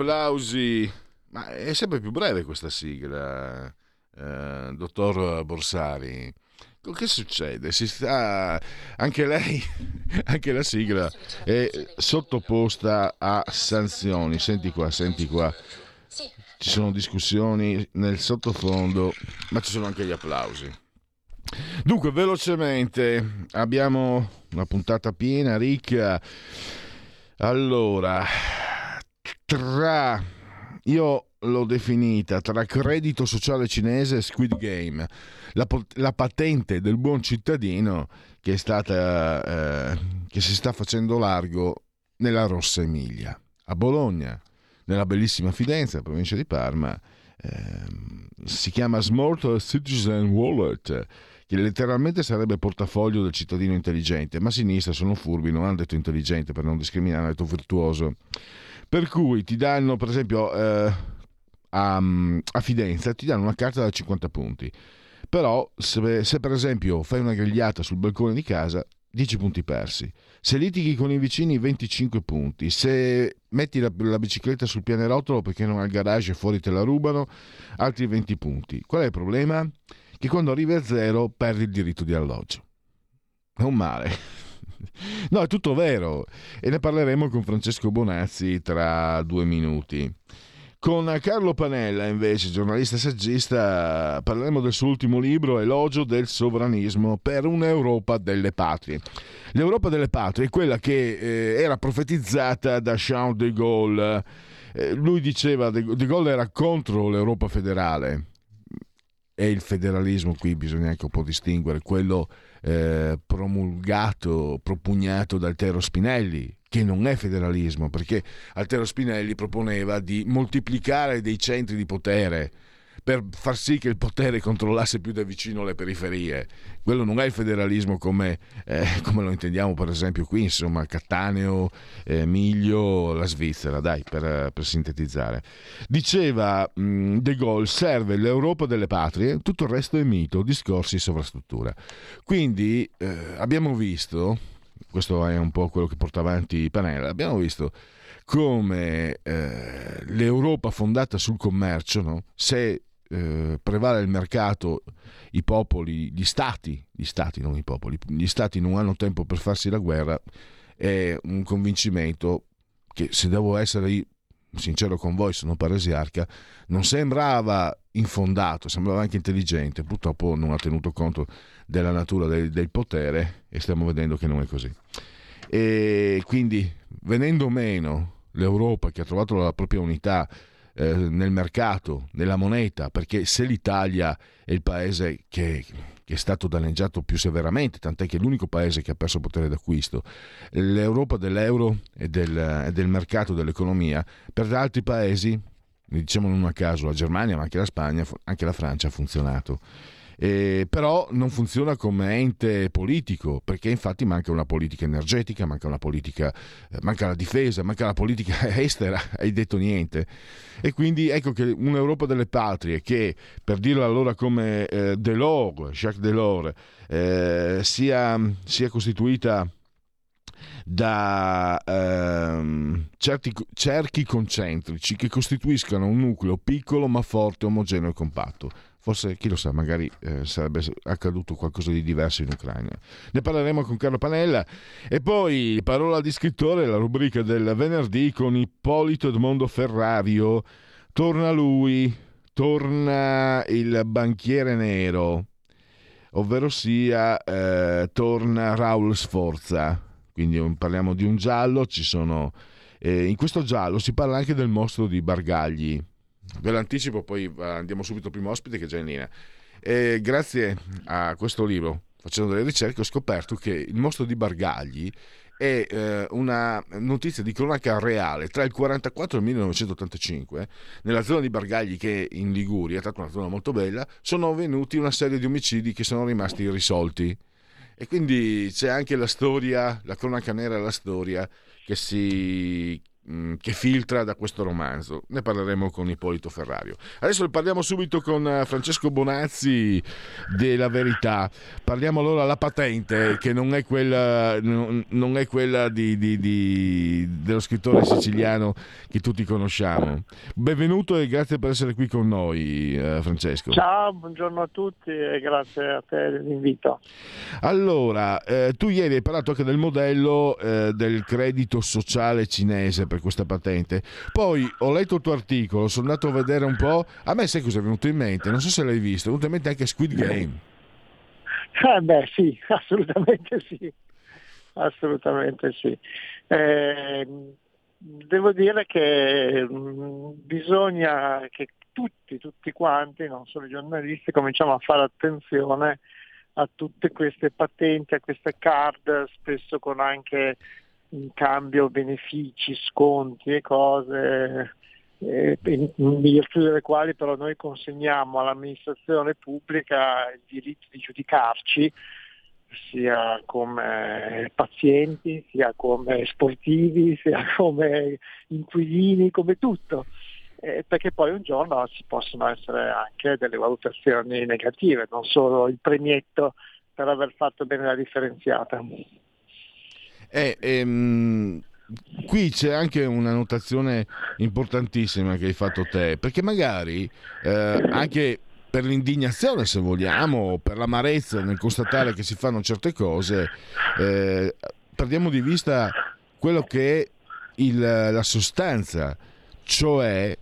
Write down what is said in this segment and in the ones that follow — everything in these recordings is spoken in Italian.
Applausi. Ma è sempre più breve questa sigla, eh, dottor Borsari. Che succede? Si sta... Anche lei, anche la sigla è sottoposta a sanzioni. Senti qua, senti qua. Ci sono discussioni nel sottofondo, ma ci sono anche gli applausi. Dunque, velocemente, abbiamo una puntata piena, ricca. Allora, tra io l'ho definita tra credito sociale cinese e Squid Game, la, la patente del buon cittadino che, è stata, eh, che si sta facendo largo nella Rossa Emilia. A Bologna, nella bellissima Fidenza, provincia di Parma, eh, si chiama Smart Citizen Wallet, che letteralmente sarebbe portafoglio del cittadino intelligente, ma a sinistra sono furbi, non hanno detto intelligente per non discriminare, hanno detto virtuoso. Per cui ti danno, per esempio, eh, a, a, Fidenza, ti danno una carta da 50 punti. Però se, se, per esempio fai una grigliata sul balcone di casa, 10 punti persi. Se litighi con i vicini, 25 punti. Se metti la, la bicicletta sul pianerottolo perché non hai il garage e fuori te la rubano, altri 20 punti. Qual è il problema? Che quando arrivi a zero perdi il diritto di alloggio. Non male. No, è tutto vero e ne parleremo con Francesco Bonazzi tra due minuti. Con Carlo Panella, invece, giornalista e saggista, parleremo del suo ultimo libro, Elogio del sovranismo per un'Europa delle patrie. L'Europa delle patrie è quella che eh, era profetizzata da Charles de Gaulle. Eh, lui diceva, de Gaulle era contro l'Europa federale. E il federalismo qui bisogna anche un po' distinguere, quello eh, promulgato, propugnato da Altero Spinelli, che non è federalismo, perché Altero Spinelli proponeva di moltiplicare dei centri di potere per far sì che il potere controllasse più da vicino le periferie. Quello non è il federalismo come, eh, come lo intendiamo per esempio qui, insomma, Cattaneo, eh, Miglio, la Svizzera, dai, per, per sintetizzare. Diceva mh, mm, De Gaulle, serve l'Europa delle patrie, tutto il resto è mito, discorsi e sovrastruttura. Quindi eh, abbiamo visto, questo è un po' quello che porta avanti Panella, abbiamo visto come eh, l'Europa fondata sul commercio, no? se eh, prevale il mercato, i popoli, gli stati, gli stati, non i popoli, gli stati non hanno tempo per farsi la guerra, è un convincimento che se devo essere sincero con voi, sono paresiarca, non sembrava infondato, sembrava anche intelligente, purtroppo non ha tenuto conto della natura del, del potere e stiamo vedendo che non è così. E quindi venendo meno l'Europa che ha trovato la propria unità eh, nel mercato, nella moneta, perché se l'Italia è il paese che, che, è stato danneggiato più severamente, tant'è che è l'unico paese che ha perso potere d'acquisto, l'Europa dell'euro e del, del mercato dell'economia, per altri paesi, diciamo non a caso la Germania, ma anche la Spagna, anche la Francia ha funzionato eh, però non funziona come ente politico, perché infatti manca una politica energetica, manca una politica, eh, manca la difesa, manca la politica estera, hai detto niente. E quindi ecco che un'Europa delle patrie che, per dirlo allora come eh, Delors, Jacques Delors, eh, sia, sia costituita da ehm, certi, cerchi concentrici che costituiscano un nucleo piccolo ma forte, omogeneo e compatto forse chi lo sa, magari eh, sarebbe accaduto qualcosa di diverso in Ucraina. Ne parleremo con Carlo Panella e poi parola di scrittore, la rubrica del venerdì con Ippolito Edmondo Ferrario. Torna lui, torna il banchiere nero, ovvero sia eh, torna Raul Sforza. Quindi parliamo di un giallo, ci sono... Eh, in questo giallo si parla anche del mostro di Bargagli, ve l'anticipo, poi andiamo subito al primo ospite che è già in linea. E grazie a questo libro, facendo delle ricerche, ho scoperto che il mostro di Bargagli è eh, una notizia di cronaca reale tra il 1944 e il 1985 nella zona di Bargagli che è in Liguria, è stata una zona molto bella sono avvenuti una serie di omicidi che sono rimasti irrisolti e quindi c'è anche la storia la cronaca nera la storia che si Mm, che filtra da questo romanzo. Ne parleremo con Ippolito Ferrario. Adesso parliamo subito con eh, Francesco Bonazzi della Verità. Parliamo allora della patente, che non è quella, non è quella di, di, di, dello scrittore siciliano che tutti conosciamo. Benvenuto e grazie per essere qui con noi, eh, Francesco. Ciao, buongiorno a tutti e grazie a te dell'invito. Allora, eh, tu ieri hai parlato anche del modello eh, del credito sociale cinese per questa patente. Poi ho letto il tuo articolo, sono andato a vedere un po'. A me sai cosa è venuto in mente? Non so se l'hai visto, è venuto in mente anche Squid Game. Eh beh sì, assolutamente sì. Assolutamente sì. Eh, devo dire che mm, bisogna che tutti, tutti quanti, non solo i giornalisti, cominciamo a fare attenzione a tutte queste patenti, a queste card, spesso con anche in cambio benefici, sconti e cose eh, in virtù delle quali però noi consegniamo all'amministrazione pubblica il diritto di giudicarci sia come pazienti, sia come sportivi, sia come inquilini, come tutto. Eh, perché poi un giorno ci possono essere anche delle valutazioni negative, non solo il premietto per aver fatto bene la differenziata. Eh, ehm, qui c'è anche una notazione importantissima che hai fatto te, perché magari eh, anche per l'indignazione, se vogliamo, per l'amarezza nel constatare che si fanno certe cose, eh, perdiamo di vista quello che è il, la sostanza, cioè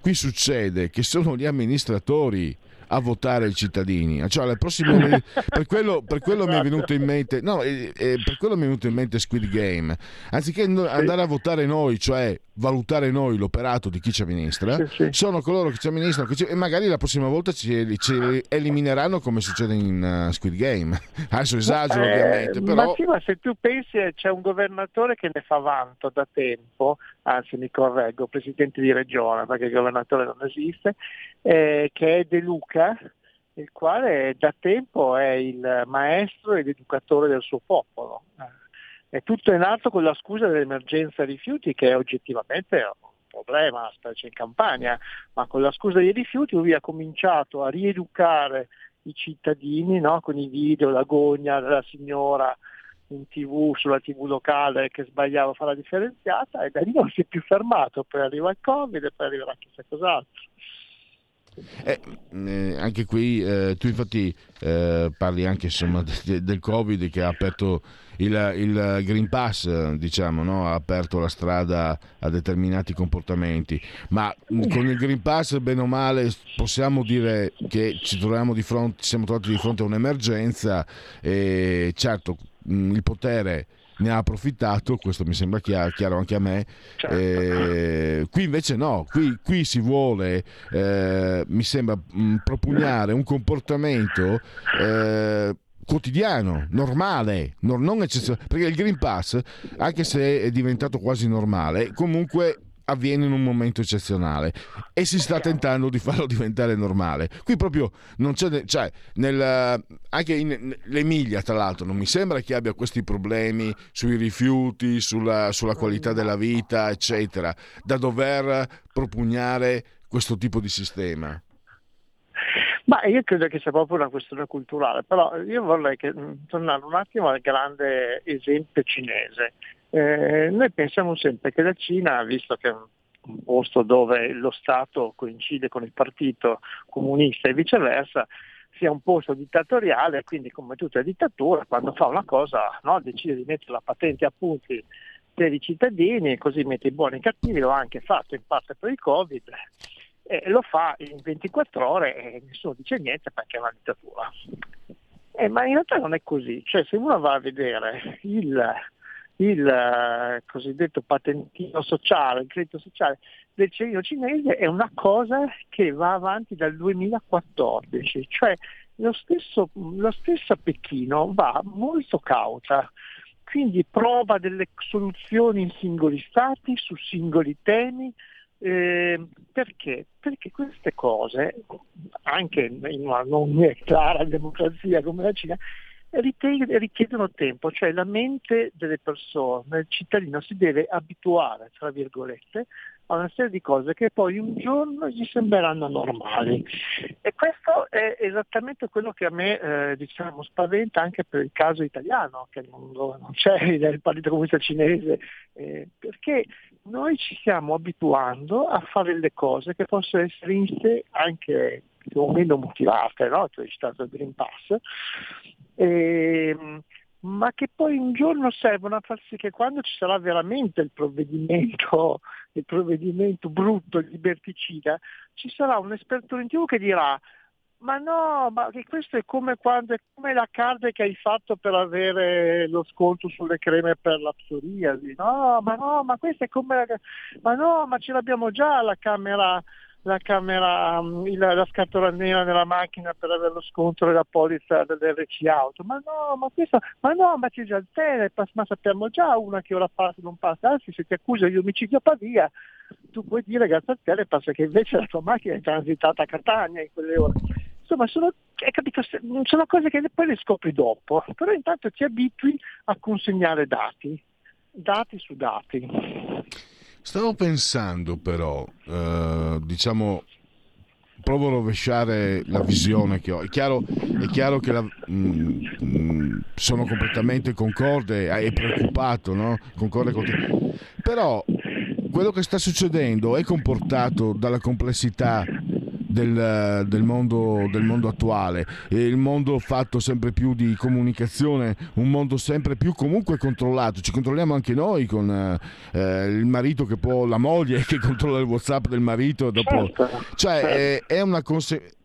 qui succede che sono gli amministratori a votare i cittadini. Cioè, prossime, per, quello, per, quello, mi è venuto in mente, no, eh, eh, per quello mi è venuto in mente Squid Game. Anziché andare a votare noi, cioè valutare noi l'operato di chi ci amministra, sì, sì. sono coloro che ci amministrano che ci, e magari la prossima volta ci, ci elimineranno come succede in uh, Squid Game. Adesso esagero eh, ovviamente, però... Ma sì, ma se tu pensi c'è un governatore che ne fa vanto da tempo, anzi mi correggo, presidente di regione, perché il governatore non esiste, eh, che è De Luca, il quale da tempo è il maestro e l'educatore del suo popolo. È tutto è nato con la scusa dell'emergenza rifiuti che è oggettivamente un problema, specie in campagna, ma con la scusa dei rifiuti lui ha cominciato a rieducare i cittadini no? con i video, l'agonia della signora in tv, sulla tv locale che sbagliava a fare la differenziata e da lì non si è più fermato, poi arriva il Covid e poi arriverà chissà cos'altro. Eh, eh, anche qui eh, tu infatti eh, parli anche insomma, de- del Covid che ha aperto il, il Green Pass, diciamo, no? ha aperto la strada a determinati comportamenti, ma con il Green Pass bene o male possiamo dire che ci troviamo di fronte, siamo trovati di fronte a un'emergenza e certo il potere ne ha approfittato, questo mi sembra chiaro, chiaro anche a me. Certo. Eh, qui invece no, qui, qui si vuole, eh, mi sembra, mh, propugnare un comportamento eh, quotidiano, normale, non eccezionale, perché il Green Pass, anche se è diventato quasi normale, comunque avviene in un momento eccezionale e si sta tentando di farlo diventare normale. Qui proprio non c'è, cioè, nel, anche in, l'Emilia, tra l'altro, non mi sembra che abbia questi problemi sui rifiuti, sulla, sulla qualità della vita, eccetera, da dover propugnare questo tipo di sistema. Ma io credo che sia proprio una questione culturale, però io vorrei che, tornare un attimo al grande esempio cinese. Eh, noi pensiamo sempre che la Cina, visto che è un posto dove lo Stato coincide con il partito comunista e viceversa, sia un posto dittatoriale, quindi come tutte le dittature, quando fa una cosa no, decide di mettere la patente a punti per i cittadini, così mette i buoni e i cattivi, lo ha anche fatto in parte per il Covid, e lo fa in 24 ore e nessuno dice niente perché è una dittatura. Eh, ma in realtà non è così, cioè se uno va a vedere il il eh, cosiddetto patentino sociale, il credito sociale del cittadino cinese è una cosa che va avanti dal 2014, cioè lo stesso, lo stesso Pechino va molto cauta, quindi prova delle soluzioni in singoli stati, su singoli temi, eh, perché? Perché queste cose, anche in una non clara democrazia come la Cina, richiedono tempo, cioè la mente delle persone, il cittadino si deve abituare, tra virgolette, a una serie di cose che poi un giorno gli sembreranno normali. E questo è esattamente quello che a me eh, diciamo, spaventa anche per il caso italiano, che non, non c'è il Partito Comunista Cinese, eh, perché noi ci stiamo abituando a fare le cose che possono essere sé anche più o meno motivate, no? tu hai citato il Green Pass, e, ma che poi un giorno servono a far sì che quando ci sarà veramente il provvedimento, il provvedimento brutto, liberticida, ci sarà un esperto in più che dirà ma no, ma questo è come, quando, è come la card che hai fatto per avere lo sconto sulle creme per la psoriasi. No, ma no, ma questa è come la, ma no, ma ce l'abbiamo già la camera, la camera, mm, la scatola nera nella macchina per avere lo sconto della polizza dell'RC auto. Ma no, ma questo, ma no, ma c'è già il Telepass, ma sappiamo già una che ora passa non passa, anzi se ti accusa di omicidio a Pavia, tu puoi dire grazie al Telepass che invece la tua macchina è transitata a Catania in quelle ore. Insomma, sono, capito, sono cose che poi le scopri dopo, però intanto ti abitui a consegnare dati, dati su dati. Stavo pensando però, eh, diciamo, provo a rovesciare la visione che ho. È chiaro, è chiaro che la, mh, mm, mh, sono completamente concorde e preoccupato, no? concorde con te. Però quello che sta succedendo è comportato dalla complessità del, del, mondo, del mondo attuale, il mondo fatto sempre più di comunicazione, un mondo sempre più comunque controllato, ci controlliamo anche noi con eh, il marito che può, la moglie che controlla il whatsapp del marito, dopo... certo, cioè certo. È, è, una conseguenza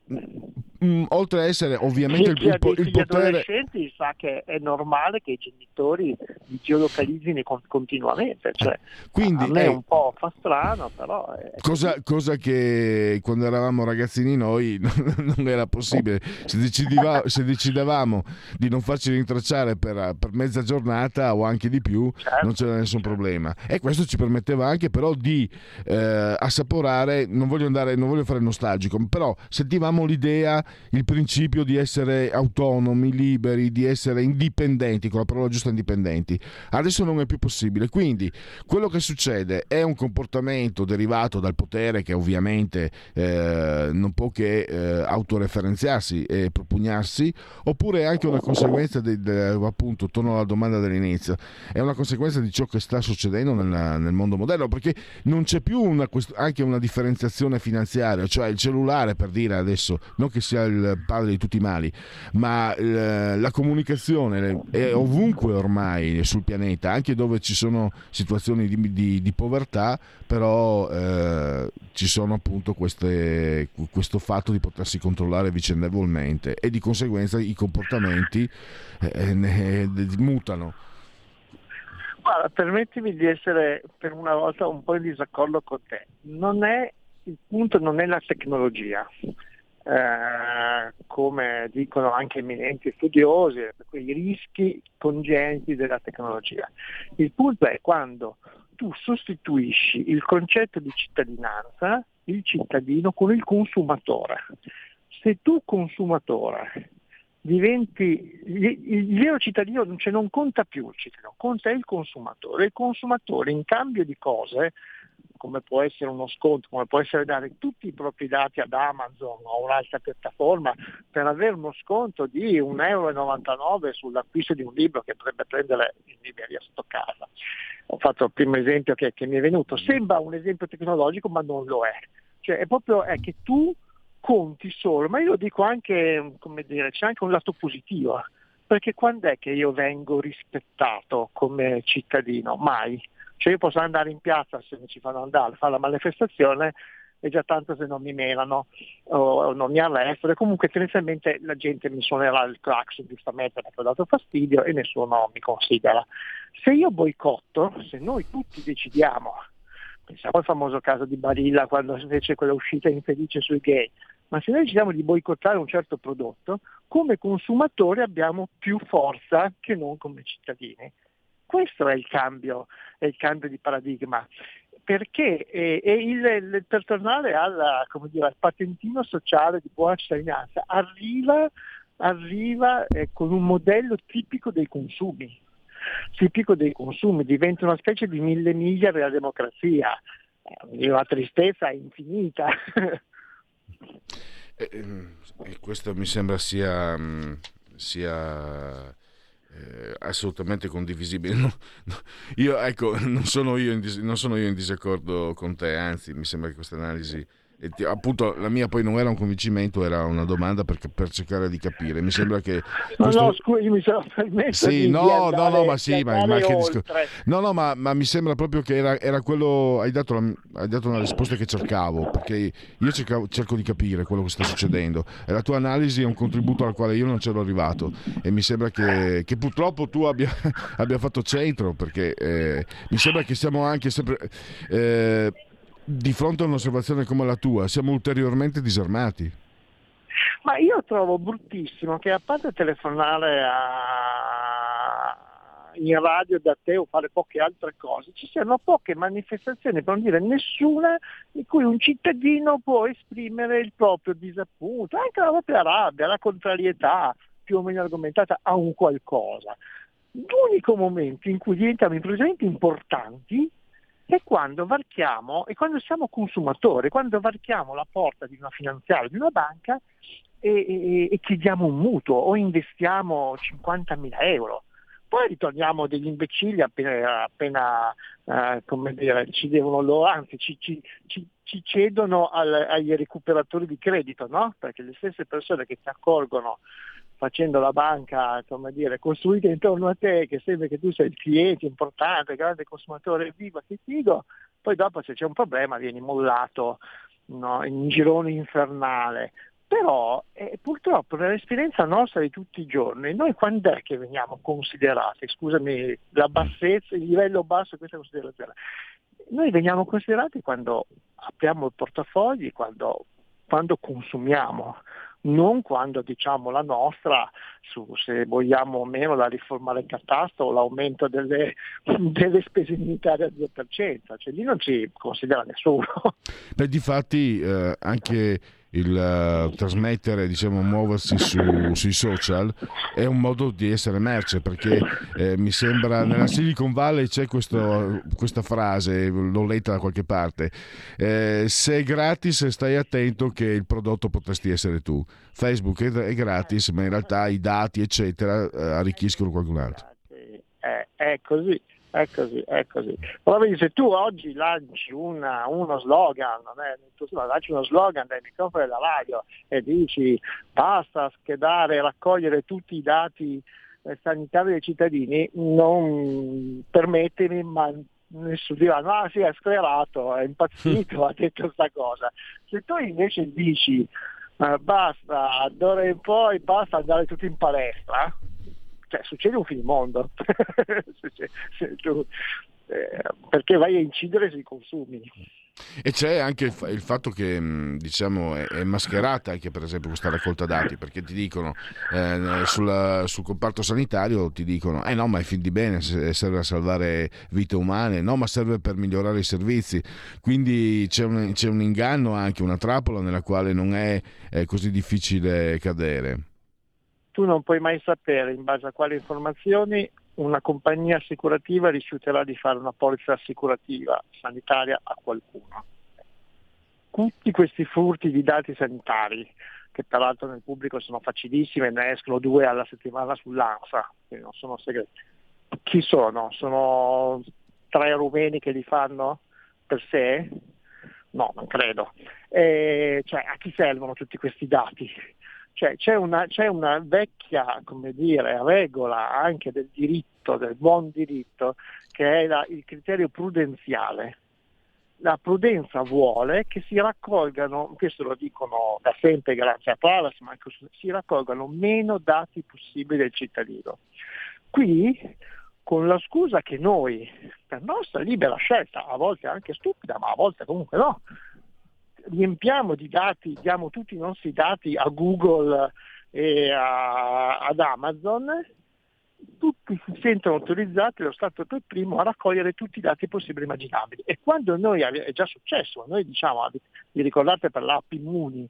Mm, oltre a essere ovviamente il, il, il potere... adolescenti sa che è normale che i genitori li geolocalizzino continuamente, cioè, eh, Quindi, a me è un po' fa strano, però... Cosa, cosa, che quando eravamo ragazzini noi non era possibile, se, decideva, se decidevamo di non farci rintracciare per, per, mezza giornata o anche di più, certo. non c'era nessun problema. E questo ci permetteva anche però di eh, assaporare, non voglio, andare, non voglio fare nostalgico, però sentivamo l'idea il principio di essere autonomi, liberi, di essere indipendenti, con la parola giusta indipendenti. Adesso non è più possibile. Quindi quello che succede è un comportamento derivato dal potere che ovviamente eh, non può che eh, autoreferenziarsi e propugnarsi, oppure è anche una conseguenza, di, de, appunto, torno alla domanda dell'inizio, è una conseguenza di ciò che sta succedendo nel, nel mondo moderno, perché non c'è più una, anche una differenziazione finanziaria, cioè il cellulare per dire adesso, non che sia sia il padre di tutti i mali, ma eh, la comunicazione è ovunque ormai sul pianeta, anche dove ci sono situazioni di, di, di povertà, però eh, ci sono appunto queste, questo fatto di potersi controllare vicendevolmente e di conseguenza i comportamenti eh, ne, mutano. Guarda, permettimi di essere per una volta un po' in disaccordo con te. Non è, il punto non è la tecnologia, eh, come dicono anche eminenti studiosi, quei rischi congeniti della tecnologia. Il punto è quando tu sostituisci il concetto di cittadinanza, il cittadino, con il consumatore. Se tu consumatore diventi il, vero cittadino cioè non conta più il cittadino, conta il consumatore. Il consumatore in cambio di cose come può essere uno sconto, come può essere dare tutti i propri dati ad Amazon o un'altra piattaforma per avere uno sconto di 1,99 euro sull'acquisto di un libro che potrebbe prendere in libreria sotto casa. Ho fatto il primo esempio che, che mi è venuto. Sembra un esempio tecnologico ma non lo è. Cioè è proprio è che tu conti solo, ma io dico anche, come dire, c'è anche un lato positivo, perché quando è che io vengo rispettato come cittadino? Mai cioè io posso andare in piazza se mi ci fanno andare, fare la manifestazione è già tanto se non mi menano o, non mi arrestano e comunque tendenzialmente la gente mi suonerà il clacson giustamente perché ho dato fastidio e nessuno mi considera. Se io boicotto, se noi tutti decidiamo, pensiamo al famoso caso di Barilla quando fece quella uscita infelice sui gay, ma se noi decidiamo di boicottare un certo prodotto, come consumatori abbiamo più forza che non come cittadini. Questo è il cambio, è il cambio di paradigma. Perché eh, il, il, per tornare alla, dire, al patentino sociale di buona cittadinanza arriva, arriva eh, con un modello tipico dei consumi, tipico dei consumi, diventa una specie di mille miglia della democrazia, eh, una tristezza infinita. e, ehm, e questo mi sembra sia, mm, sia eh, assolutamente condivisibile. No, no, io, ecco, non sono io, in, non sono io in disaccordo con te, anzi mi sembra che questa analisi ti, appunto la mia poi non era un convincimento, era una domanda per, per cercare di capire. Mi sembra che. Questo... No, no, scusi, mi sono permesso. Sì, di, no, di andare, no, no, ma sì, ma, ma discor- no, no, ma, ma, mi sembra proprio che era, era quello. Hai dato, la, hai dato, una risposta che cercavo, perché io cercavo, cerco di capire quello che sta succedendo e la tua analisi è un contributo al quale io non c'ero arrivato e mi sembra che, che purtroppo tu abbia, abbia, fatto centro, perché eh, mi sembra che siamo anche sempre. Eh, di fronte a un'osservazione come la tua, siamo ulteriormente disarmati. Ma io trovo bruttissimo che a parte telefonare a... in radio da te o fare poche altre cose, ci siano poche manifestazioni, per non dire nessuna, in cui un cittadino può esprimere il proprio disappunto, anche la propria rabbia, la contrarietà più o meno argomentata a un qualcosa. L'unico momento in cui diventano improvvisamente importanti è quando varchiamo, e quando siamo consumatori, quando varchiamo la porta di una finanziaria, di una banca e, e, e chiediamo un mutuo o investiamo 50.000 euro. Poi ritorniamo degli imbecilli appena, appena eh, come dire, ci devono loro, anzi ci, ci, ci, ci cedono al, agli recuperatori di credito, no? Perché le stesse persone che si accorgono facendo la banca, come dire, costruita intorno a te, che sembra che tu sei il cliente importante, grande consumatore, viva, che figo, poi dopo se c'è un problema vieni mollato no, in un girone infernale. Però eh, purtroppo nell'esperienza nostra di tutti i giorni, noi quando è che veniamo considerati, scusami, la bassezza, il livello basso di questa considerazione, noi veniamo considerati quando apriamo il portafogli, quando, quando consumiamo non quando diciamo la nostra su se vogliamo o meno la riforma del catasto o l'aumento delle, delle spese militari al 2%, cioè lì non ci considera nessuno. Beh, difatti eh, anche il uh, trasmettere, diciamo, muoversi su, sui social è un modo di essere merce perché eh, mi sembra nella Silicon Valley c'è questo, questa frase, l'ho letta da qualche parte, eh, se è gratis stai attento che il prodotto potresti essere tu. Facebook è, è gratis ma in realtà i dati eccetera eh, arricchiscono qualcun altro. È, è così. È così, è così. Però vedi, se tu oggi lanci una, uno slogan, tu lanci uno slogan dai microfoni della radio e dici basta schedare raccogliere tutti i dati eh, sanitari dei cittadini, non permettimi, ma nessuno dirà no ah, sì è sclerato, è impazzito, ha detto questa cosa. Se tu invece dici eh, basta, d'ora in poi basta andare tutti in palestra, cioè, succede un finimondo, eh, perché vai a incidere sui consumi. E c'è anche il, il fatto che diciamo, è, è, mascherata anche per esempio questa raccolta dati, perché ti dicono eh, sulla, sul comparto sanitario ti dicono eh no ma è fin di bene, serve a salvare vite umane, no ma serve per migliorare i servizi, quindi c'è un, c'è un inganno anche, una trappola nella quale non è, è così difficile cadere tu non puoi mai sapere in base a quali informazioni una compagnia assicurativa rifiuterà di fare una polizza assicurativa sanitaria a qualcuno. Tutti questi furti di dati sanitari, che peraltro nel pubblico sono facilissime, ne escono due alla settimana sull'ANSA, quindi non sono segreti. Chi sono? Sono tre rumeni che li fanno per sé? No, non credo. E, cioè, a chi servono tutti questi dati? Cioè, c'è, una, c'è una vecchia dire, regola anche del diritto, del buon diritto, che è la, il criterio prudenziale. la prudenza vuole che si raccolgano, questo lo dicono da sempre grazie a Palas, ma anche si raccolgano meno dati possibili del cittadino. Qui, con la scusa che noi, per nostra libera scelta, a volte anche stupida, ma a volte comunque no, riempiamo di dati, diamo tutti i nostri dati a Google e a, ad Amazon, tutti si sentono autorizzati, lo Stato per primo, a raccogliere tutti i dati possibili e immaginabili. E quando noi, è già successo, noi diciamo, vi ricordate per l'app Immuni,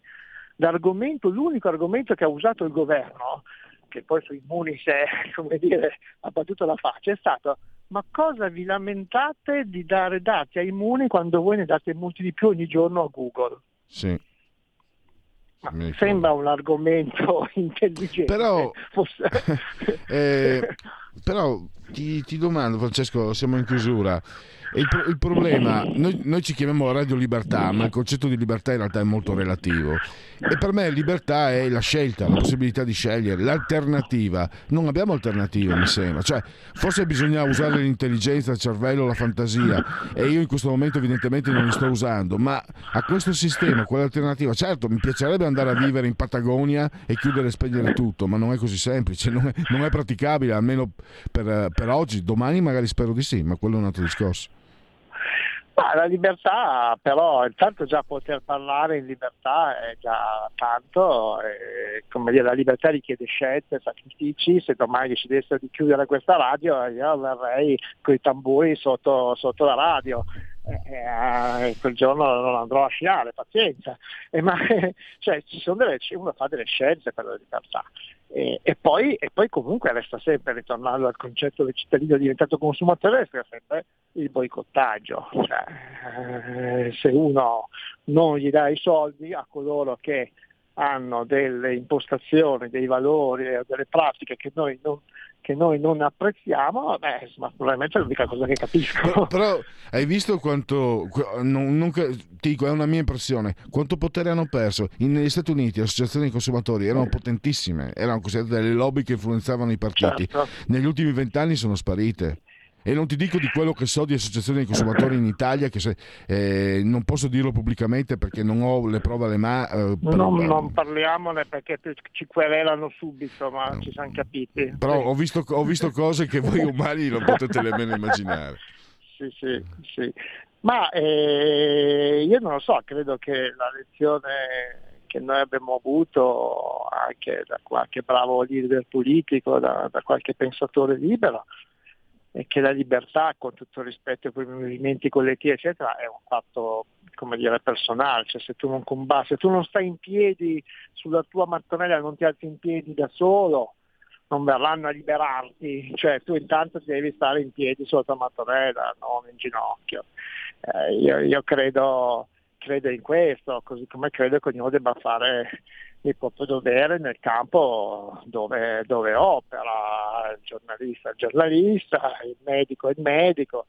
l'argomento, l'unico argomento che ha usato il governo, che poi su Immuni si è, come dire, ha battuto la faccia, è stato ma cosa vi lamentate di dare dati ai Immuni quando voi ne date molti di più ogni giorno a Google? Sì. sembra un argomento intelligente. Però, eh, però ti, ti, domando, Francesco, siamo in chiusura. Il, il problema, noi, noi, ci chiamiamo Radio Libertà, ma il concetto di libertà in realtà è molto relativo. E per me libertà è la scelta, la possibilità di scegliere, l'alternativa. Non abbiamo alternativa, mi sembra. Cioè, forse bisogna usare l'intelligenza, il cervello, la fantasia. E io in questo momento evidentemente non li sto usando. Ma a questo sistema, quale alternativa? Certo, mi piacerebbe andare a vivere in Patagonia e chiudere e spegnere tutto, ma non è così semplice, non è, non è praticabile, almeno per, per oggi. Domani magari spero di sì, ma quello è un altro discorso. Ma la libertà però, intanto già poter parlare in libertà è già tanto, e, come dire, la libertà richiede scelte, sacrifici, se domani decidessero di chiudere questa radio io verrei con i tamburi sotto, sotto la radio. Eh, quel giorno non andrò a sciare, pazienza, eh, ma cioè, delle, uno fa delle scelte per la libertà e, e, poi, e, poi, comunque resta sempre, ritornando al concetto del cittadino diventato consumatore, resta sempre il boicottaggio. Cioè, eh, se uno non gli dà i soldi a coloro che hanno delle impostazioni, dei valori o delle pratiche che noi non, che noi non apprezziamo, beh, insomma, probabilmente è l'unica cosa che capisco. Però, hai visto quanto, non, non, ti dico, è una mia impressione, quanto potere hanno perso? negli Stati Uniti le associazioni di consumatori erano potentissime, erano considerate delle lobby che influenzavano i partiti. Certo. Negli ultimi vent'anni sono sparite. E non ti dico di quello che so di associazioni di consumatori in Italia, che se, eh, non posso dirlo pubblicamente perché non ho le prove alle mani. Eh, non, non, parliamone perché ci querelano subito, ma no. ci siamo capiti. Però ho, visto, ho visto cose che voi umani non potete nemmeno immaginare. Sì, sì, sì. Ma eh, io non lo so, credo che la lezione che noi abbiamo avuto anche da qualche bravo leader politico, da, da qualche pensatore libero, che la libertà, con tutto rispetto per i movimenti collettivi, eccetera, è un fatto come dire, personale, cioè se tu non combatti, se tu non stai in piedi sulla tua mattonella, non ti alzi in piedi da solo, non verranno a liberarti, cioè tu intanto devi stare in piedi sulla tua mattonella, non in ginocchio. Eh, io, io credo, credo in questo, così come credo che ognuno debba fare il proprio dovere nel campo dove, dove opera, il giornalista il giornalista, il medico il medico.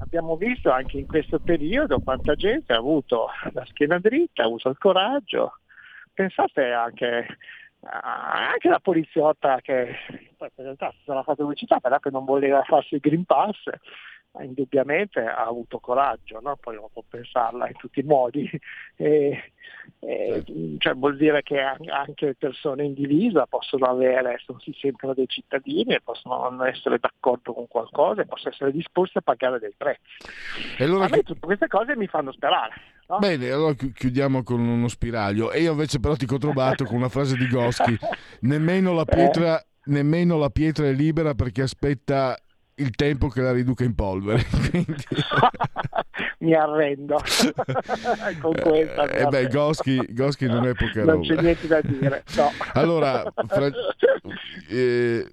Abbiamo visto anche in questo periodo quanta gente ha avuto la schiena dritta, ha avuto il coraggio. Pensate anche, anche la poliziotta che in realtà si sarà fatta pubblicità, però che non voleva farsi il Green Pass, indubbiamente ha avuto coraggio, no? poi non può pensarla in tutti i modi, e, e, cioè vuol dire che anche persone in divisa possono avere, si sentono dei cittadini e possono non essere d'accordo con qualcosa e possono essere disposti a pagare dei prezzi. E allora... A me tutte queste cose mi fanno sperare. No? Bene, allora chiudiamo con uno spiraglio e io invece però ti ho trovato con una frase di Goschi, nemmeno la pietra... Eh? Nemmeno la pietra è libera perché aspetta il tempo che la riduca in polvere. Mi arrendo con questa. Eh, beh, Goschi, Goschi non è poca roba. Non c'è niente da dire. No. Allora, fra... eh,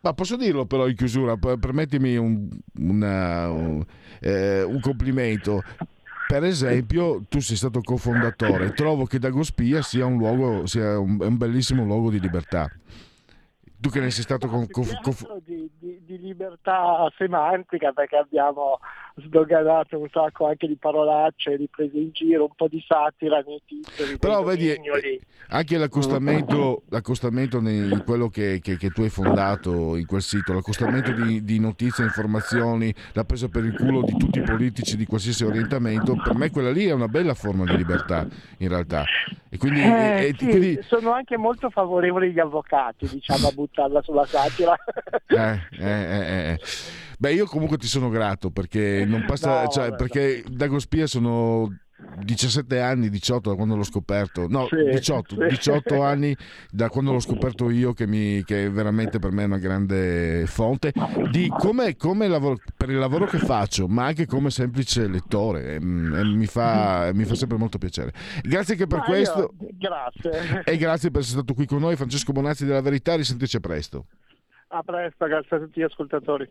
ma posso dirlo però in chiusura, permettimi un, una, un, eh, un complimento. Per esempio, tu sei stato cofondatore, trovo che Dagospia sia un luogo, sia un, un bellissimo luogo di libertà. Tu che ne sei stato con... con, con... Di, di, di, libertà semantica perché abbiamo sdoganato un sacco anche di parolacce, di prese in giro, un po' di satira nei titoli. Però vedi, eh, anche l'accostamento, l'accostamento in quello che, che, che, tu hai fondato in quel sito, l'accostamento di, di notizie, informazioni, la presa per il culo di tutti i politici di qualsiasi orientamento, per me quella lì è una bella forma di libertà in realtà. E quindi, eh, e, sì, quindi... Sono anche molto favorevoli gli avvocati, diciamo, a buttarla sulla satira. Eh, eh, eh, eh. Beh, io comunque ti sono grato perché non passa, No, cioè, vabbè, perché Dago Spia sono 17 anni, 18 da quando l'ho scoperto, no, Sì, 18, sì. 18 anni da quando l'ho scoperto io che, mi, che veramente per me è una grande fonte di come, come lavoro, per il lavoro che faccio, ma anche come semplice lettore, e, mm, e mi, fa, mi fa sempre molto piacere. Grazie anche per Ma questo io- grazie. e grazie per essere stato qui con noi, Francesco Bonazzi della Verità, risentirci presto. A presto, grazie a tutti gli ascoltatori.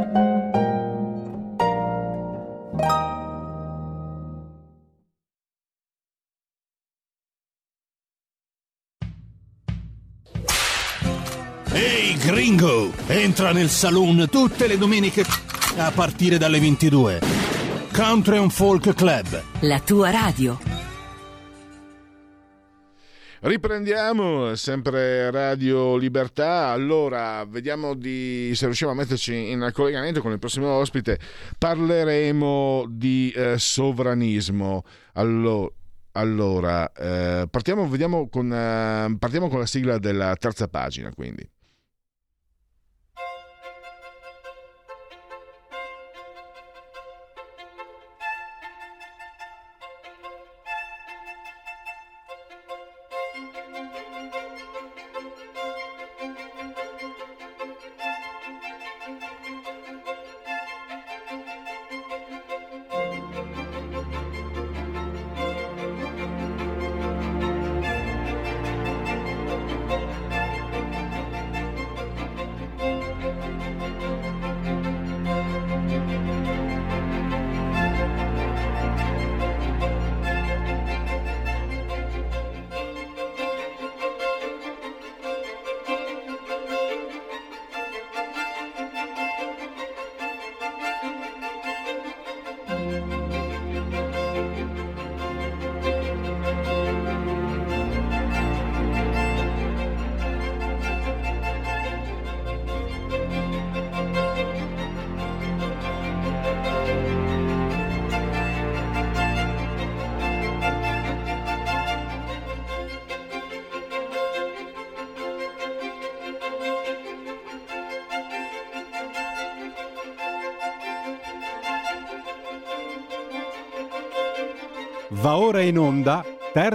Entra nel saloon tutte le domeniche a partire dalle 22. Country and Folk Club. La tua radio. Riprendiamo sempre Radio Libertà. Allora, vediamo di, se riusciamo a metterci in collegamento con il prossimo ospite. Parleremo di eh, sovranismo. Allora, allora eh, partiamo, vediamo con, eh, partiamo con la sigla della terza pagina, quindi.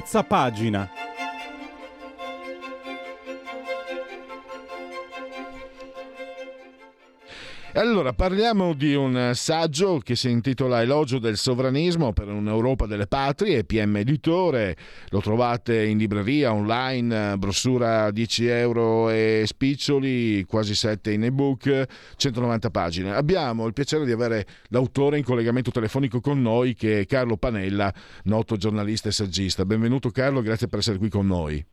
Terza pagina. Allora, parliamo di un saggio che si intitola Elogio del sovranismo per un'Europa delle patrie, PM Editore, lo trovate in libreria, online, brossura 10 euro e spiccioli, quasi 7 in ebook, 190 pagine. Abbiamo il piacere di avere l'autore in collegamento telefonico con noi che è Carlo Panella, noto giornalista e saggista. Benvenuto Carlo, grazie per essere qui con noi.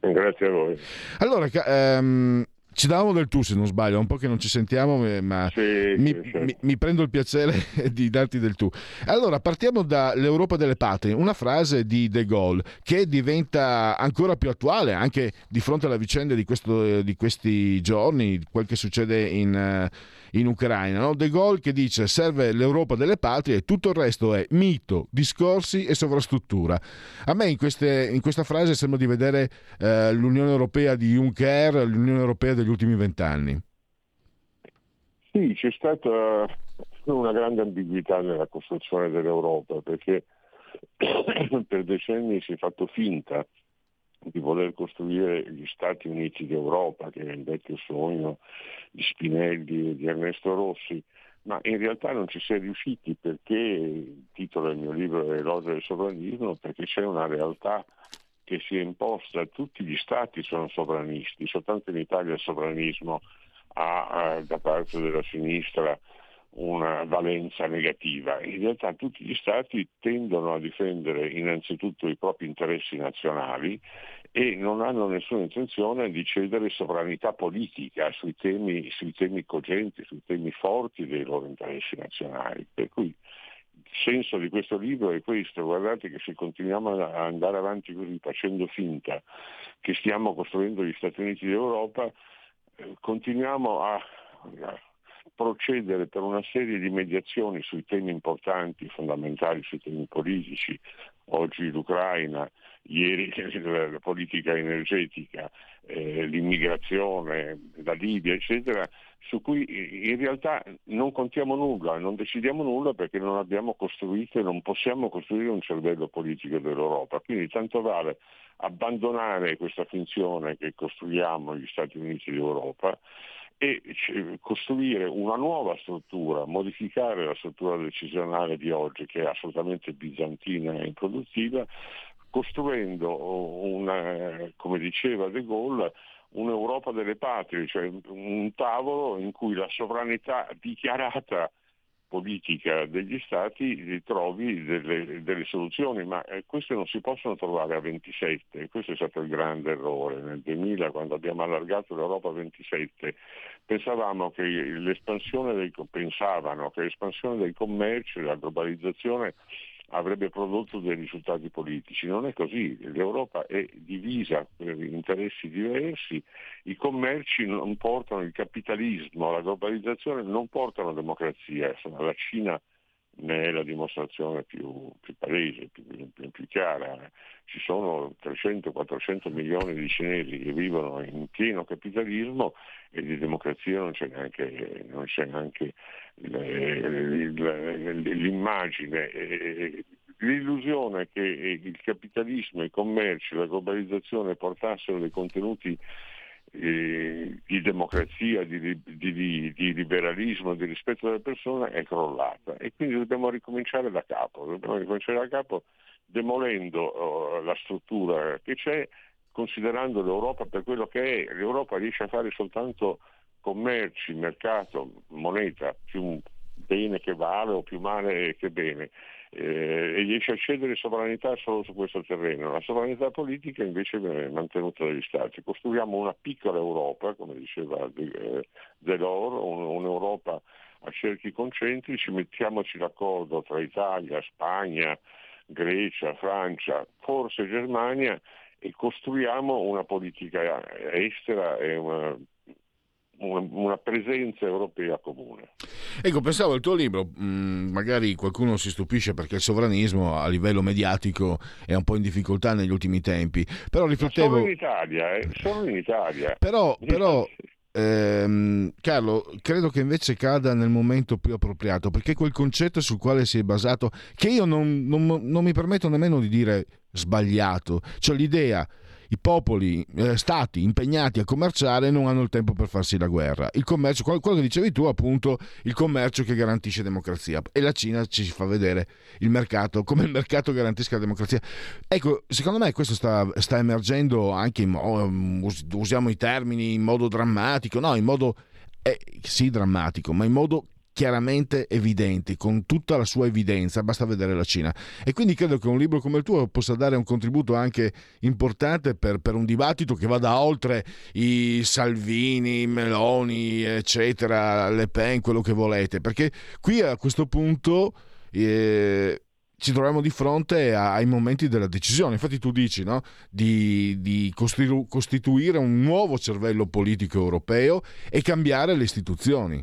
Grazie a voi. Allora, ehm, ci davamo del tu se non sbaglio, è un po' che non ci sentiamo, eh, ma Sì, mi, sì, sì. mi- mi prendo il piacere di darti del tu. Allora, partiamo dall'Europa delle patrie, una frase di De Gaulle che diventa ancora più attuale anche di fronte alla vicenda di, questo- di questi giorni, quel che succede in, eh, in Ucraina. no? De Gaulle che dice serve l'Europa delle patrie e tutto il resto è mito, discorsi e sovrastruttura. A me in, queste- in questa frase sembra di vedere eh, l'Unione Europea di Juncker, l'Unione Europea degli ultimi vent'anni. Sì, c'è stata una grande ambiguità nella costruzione dell'Europa perché per decenni si è fatto finta di voler costruire gli Stati Uniti d'Europa, che era il vecchio sogno di Spinelli e di Ernesto Rossi, ma in realtà non ci si è riusciti perché, il titolo del mio libro è L'odio del sovranismo, perché c'è una realtà che si è imposta, tutti gli Stati sono sovranisti, soltanto in Italia il sovranismo ha eh, da parte della sinistra una valenza negativa. In realtà tutti gli Stati tendono a difendere innanzitutto i propri interessi nazionali e non hanno nessuna intenzione di cedere sovranità politica sui temi, sui temi cogenti, sui temi forti dei loro interessi nazionali. Per cui il senso di questo libro è questo, guardate che se continuiamo a andare avanti così facendo finta che stiamo costruendo gli Stati Uniti d'Europa, eh, continuiamo a procedere per una serie di mediazioni sui temi importanti, fondamentali, sui temi politici, oggi l'Ucraina, ieri la politica energetica, eh, l'immigrazione, la Libia, eccetera, su cui in realtà non contiamo nulla, non decidiamo nulla perché non abbiamo costruito e non possiamo costruire un cervello politico dell'Europa. Quindi tanto vale abbandonare questa finzione che costruiamo gli Stati Uniti d'Europa e costruire una nuova struttura, modificare la struttura decisionale di oggi che è assolutamente bizantina e improduttiva, costruendo una, come diceva De Gaulle, un'Europa delle patrie, cioè un tavolo in cui la sovranità dichiarata politica degli stati trovi delle, delle soluzioni, ma eh, queste non si possono trovare a 27, questo è stato il grande errore. Nel 2000 quando abbiamo allargato l'Europa a 27 pensavamo che l'espansione dei, pensavano che l'espansione dei commerci, la globalizzazione avrebbe prodotto dei risultati politici. Non è così, l'Europa è divisa per interessi diversi, i commerci non portano il capitalismo, la globalizzazione non portano democrazia, la Cina ne è la dimostrazione più, più palese, più, più, più, chiara. Ci sono 300-400 milioni di cinesi che vivono in pieno capitalismo e di democrazia non c'è neanche, non c'è neanche l'immagine. L'illusione che il capitalismo, i commerci, la globalizzazione portassero dei contenuti eh, di democrazia, di, di, di, liberalismo, di rispetto della persona è crollata e quindi dobbiamo ricominciare da capo, dobbiamo ricominciare da capo demolendo uh, la struttura che c'è, considerando l'Europa per quello che è. L'Europa riesce a fare soltanto commerci, mercato, moneta, più bene che vale o più male che bene eh, e riesce a cedere sovranità solo su questo terreno. La sovranità politica invece viene mantenuta dagli Stati. Costruiamo una piccola Europa, come diceva eh, Delors, un'Europa a cerchi concentrici, mettiamoci d'accordo tra Italia, Spagna, Grecia, Francia, forse Germania e costruiamo una politica estera e una una, presenza europea comune. Ecco, pensavo al tuo libro, mm, magari qualcuno si stupisce perché il sovranismo a livello mediatico è un po' in difficoltà negli ultimi tempi, però riflettevo... Solo in Italia, eh? solo in Italia. Però, però ehm, Carlo, credo che invece cada nel momento più appropriato, perché quel concetto sul quale si è basato, che io non, non, non mi permetto nemmeno di dire sbagliato, cioè l'idea i popoli, eh, stati impegnati a commerciare non hanno il tempo per farsi la guerra. Il commercio, quello che dicevi tu, appunto, il commercio che garantisce democrazia. E la Cina ci fa vedere il mercato, come il mercato garantisca la democrazia. Ecco, secondo me questo sta, sta emergendo anche in modo, usiamo i termini in modo drammatico, no, in modo eh, sì drammatico, ma in modo chiaramente evidenti, con tutta la sua evidenza, basta vedere la Cina. E quindi credo che un libro come il tuo possa dare un contributo anche importante per, per un dibattito che vada oltre i Salvini, Meloni, eccetera, Le Pen, quello che volete, perché qui a questo punto... Eh, ci troviamo di fronte ai momenti della decisione. Infatti tu dici no? di, di costituire un nuovo cervello politico europeo e cambiare le istituzioni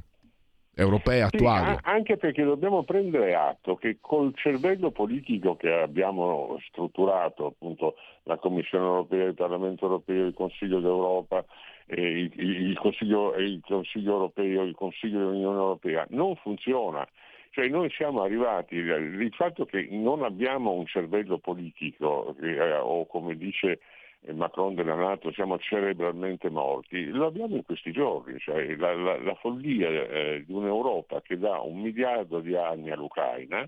europee attuali. Sì, anche perché dobbiamo prendere atto che col cervello politico che abbiamo strutturato, appunto la Commissione europea, il Parlamento europeo, il Consiglio d'Europa, eh, il, il, Consiglio, il Consiglio europeo, il Consiglio dell'Unione europea, non funziona. Cioè noi siamo arrivati, il fatto che non abbiamo un cervello politico, eh, o come dice Macron della Nato siamo cerebralmente morti, lo abbiamo in questi giorni, cioè la, la, la follia eh, di un'Europa che dà un miliardo di armi all'Ucraina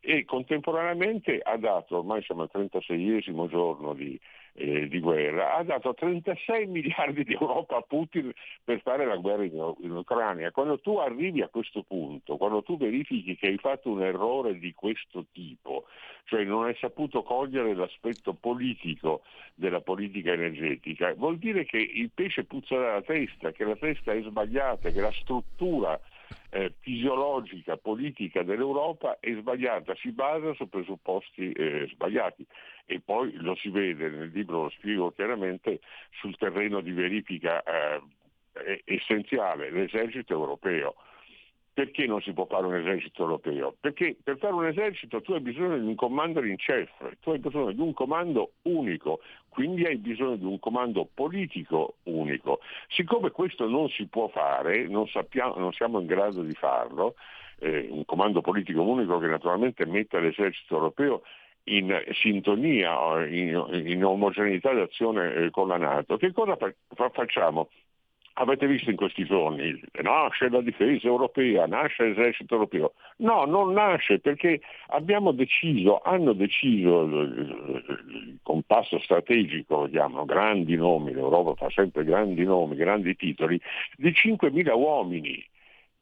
e contemporaneamente ha dato, ormai siamo al 36esimo giorno di, eh, di, guerra, ha dato 36 miliardi di euro a Putin per fare la guerra in, in, Ucraina. Quando tu arrivi a questo punto, quando tu verifichi che hai fatto un errore di questo tipo, cioè non hai saputo cogliere l'aspetto politico della politica energetica, vuol dire che il pesce puzza dalla testa, che la testa è sbagliata, che la struttura eh, fisiologica, politica dell'Europa è sbagliata, si basa su presupposti eh, sbagliati e poi lo si vede nel libro, lo spiego chiaramente, sul terreno di verifica eh, essenziale, l'esercito europeo. Perché non si può fare un esercito europeo? Perché per fare un esercito tu hai bisogno di un comando in chef, tu hai bisogno di un comando unico, quindi hai bisogno di un comando politico unico. Siccome questo non si può fare, non, sappiamo, non siamo in grado di farlo, eh, un comando politico unico che naturalmente metta l'esercito europeo in sintonia, in, in omogeneità d'azione eh, con la Nato, che cosa fa, facciamo? Avete visto in questi giorni, nasce la difesa europea, nasce l'esercito europeo. No, non nasce perché abbiamo deciso, hanno deciso il, il compasso strategico, chiamano grandi nomi, l'Europa fa sempre grandi nomi, grandi titoli, di 5.000 uomini.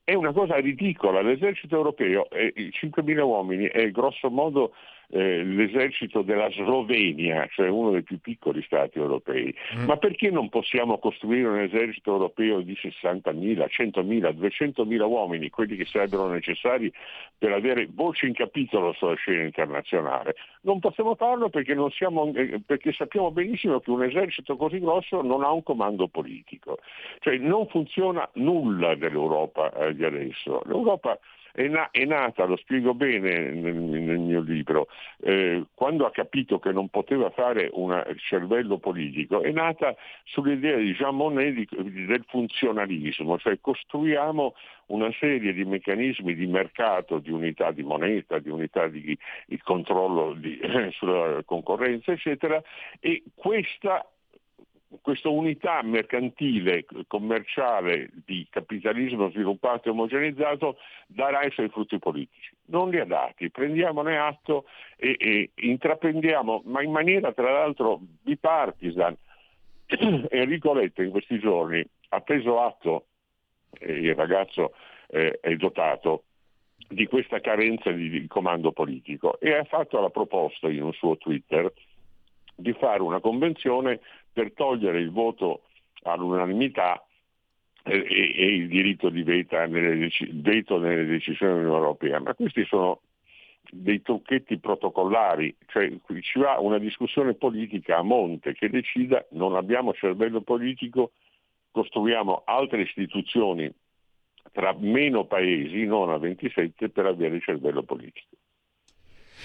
È una cosa ridicola, l'esercito europeo, eh, 5.000 uomini, è grosso modo eh, l'esercito della Slovenia, cioè uno dei più piccoli stati europei. Mm. Ma perché non possiamo costruire un esercito europeo di 60.000, 100.000, 200.000 uomini, quelli che sarebbero necessari per avere voce in capitolo sulla scena internazionale? Non possiamo farlo perché, non siamo, eh, perché sappiamo benissimo che un esercito così grosso non ha un comando politico. Cioè non funziona nulla dell'Europa eh, di adesso. L'Europa è, na- è nata, lo spiego bene nel, nel mio libro, eh, quando ha capito che non poteva fare un cervello politico, è nata sull'idea di Jean Monnet di, del funzionalismo, cioè costruiamo una serie di meccanismi di mercato, di unità di moneta, di unità di, di controllo di, eh, sulla concorrenza, eccetera, e questa questa unità mercantile, commerciale di capitalismo sviluppato e omogenizzato darà i suoi frutti politici. Non li ha dati, prendiamone atto e, e intraprendiamo, ma in maniera tra l'altro bipartisan. Enrico Letta in questi giorni ha preso atto, eh, il ragazzo eh, è dotato, di questa carenza di, di comando politico e ha fatto la proposta in un suo Twitter di fare una convenzione per togliere il voto all'unanimità e, e il diritto di nelle, veto nelle decisioni dell'Unione Europea. Ma questi sono dei trucchetti protocollari, cioè ci va una discussione politica a monte che decida non abbiamo cervello politico, costruiamo altre istituzioni tra meno paesi, non a 27, per avere il cervello politico.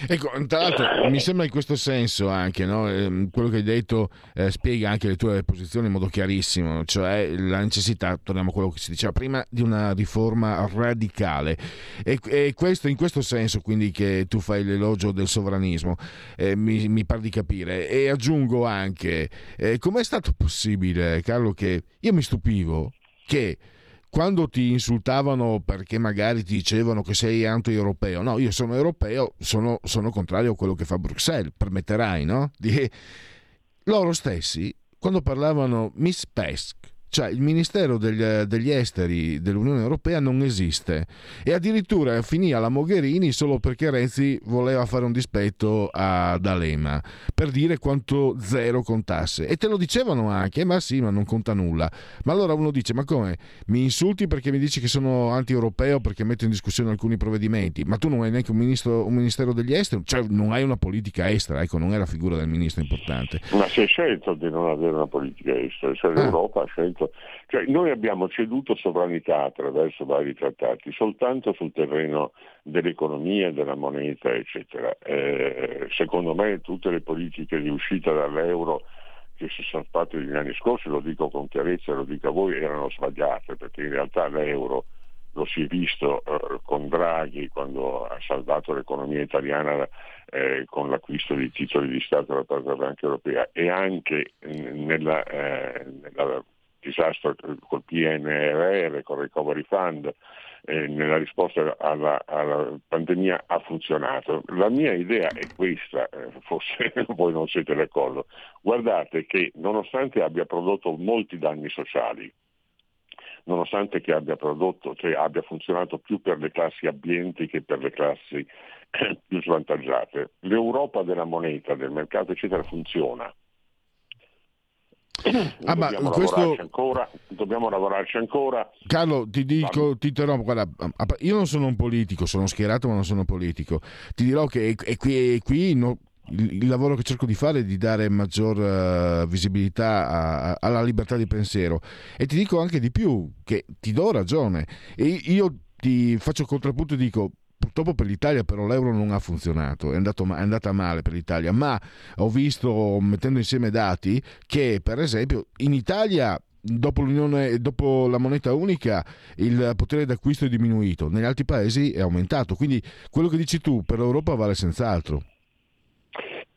Ecco, tra l'altro mi sembra in questo senso anche, no? Ehm, quello che hai detto eh, spiega anche le tue posizioni in modo chiarissimo, cioè la necessità, torniamo a quello che si diceva prima, di una riforma radicale. E, e questo, in questo senso quindi che tu fai l'elogio del sovranismo, eh, mi, mi pare di capire. E aggiungo anche, eh, com'è stato possibile, Carlo, che io mi stupivo che quando ti insultavano perché magari ti dicevano che sei anti-europeo, no, io sono europeo, sono, sono contrario a quello che fa Bruxelles, permetterai, no? Di... Loro stessi, quando parlavano Miss Pesk, cioè il Ministero degli, degli, Esteri dell'Unione Europea non esiste e addirittura finì alla Mogherini solo perché Renzi voleva fare un dispetto ad Alema per dire quanto zero contasse e te lo dicevano anche, ma sì, ma non conta nulla. Ma allora uno dice, ma come? Mi insulti perché mi dici che sono anti-europeo perché metto in discussione alcuni provvedimenti, ma tu non hai neanche un, ministro, un Ministero degli Esteri, cioè non hai una politica estera, ecco, non è la figura del ministro importante. Ma si è scelto di non avere una politica estera, cioè ah. l'Europa ha scelto Certo. Cioè, noi abbiamo ceduto sovranità attraverso vari trattati soltanto sul terreno dell'economia, della moneta, eccetera. Eh, secondo me tutte le politiche di uscita dall'euro che si sono fatte negli anni scorsi, lo dico con chiarezza, lo dico a voi, erano sbagliate, perché in realtà l'euro lo si è visto eh, con Draghi quando ha salvato l'economia italiana eh, con l'acquisto di titoli di Stato da parte della Banca Europea e anche eh, nella disastro col PNRR, col Recovery Fund, eh, nella risposta alla, alla, pandemia ha funzionato. La mia idea è questa, eh, forse voi non siete d'accordo. Guardate che nonostante abbia prodotto molti danni sociali, nonostante che abbia prodotto, cioè abbia funzionato più per le classi abbienti che per le classi più svantaggiate, l'Europa della moneta, del mercato, eccetera, funziona Ah, ma questo... ancora, dobbiamo lavorarci ancora. Carlo, ti dico, ti interrompo, guarda, io non sono un politico, sono schierato ma non sono politico. Ti dirò che è qui, è qui no, il, il, lavoro che cerco di fare è di dare maggior uh, visibilità a, a, alla libertà di pensiero e ti dico anche di più, che ti do ragione. E io ti faccio il contrappunto e dico Purtroppo per l'Italia però l'euro non ha funzionato, è, andato, è andata male per l'Italia, ma ho visto, mettendo insieme dati, che per esempio in Italia Dopo, dopo, la moneta unica il potere d'acquisto è diminuito, negli altri paesi è aumentato. Quindi quello che dici tu per l'Europa vale senz'altro.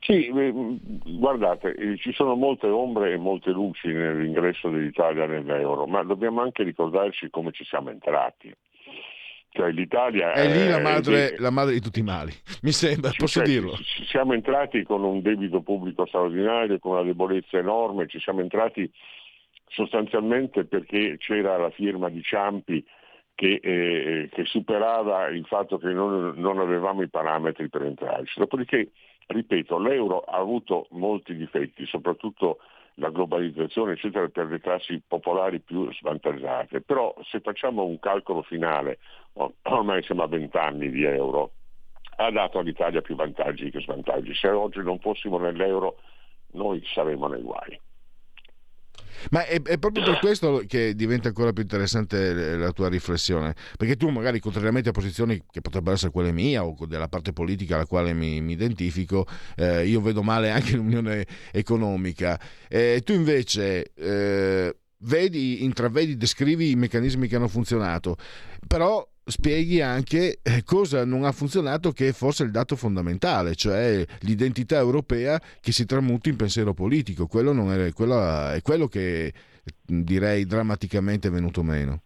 Sì, eh, guardate, eh, ci sono molte ombre e molte luci nell'ingresso dell'Italia nell'euro, ma dobbiamo anche ricordarci come ci siamo entrati. Cioè, l'Italia è lì la è- madre, la madre di tutti i mali, mi sembra, posso cioè, dirlo. ci- Siamo entrati con un debito pubblico straordinario, con una debolezza enorme, ci siamo entrati sostanzialmente perché c'era la firma di Ciampi che, eh, che superava il fatto che non, non avevamo i parametri per entrarci. Dopodiché, ripeto, l'euro ha avuto molti difetti, soprattutto la globalizzazione, eccetera, per le classi popolari più svantaggiate. Però se facciamo un calcolo finale, or- ormai siamo a 20 anni di euro, ha dato all'Italia più vantaggi che svantaggi. Se oggi non fossimo nell'euro, noi saremmo nei guai. Ma è, è proprio per questo che diventa ancora più interessante la tua riflessione, perché tu magari contrariamente a posizioni che potrebbero essere quelle mie o della parte politica alla quale mi, mi identifico, eh, io vedo male anche l'unione economica. Eh, tu invece eh, vedi, intravedi, descrivi i meccanismi che hanno funzionato, però spieghi anche eh, cosa non ha funzionato che è forse il dato fondamentale, cioè l'identità europea che si tramuta in pensiero politico. Quello, non è, quello è quello che direi drammaticamente è venuto meno.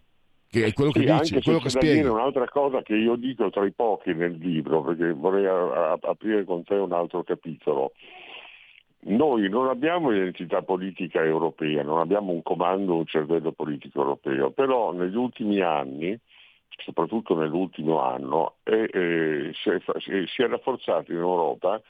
Che è quello che Sì, dici, anche è quello che spieghi. dire un'altra cosa che io dico tra i pochi nel libro, perché vorrei aprire con te un altro capitolo. Noi non abbiamo identità politica europea, non abbiamo un comando, un cervello politico europeo, però negli ultimi anni, soprattutto nell'ultimo anno, è, eh, si, è, si- è rafforzata in Europa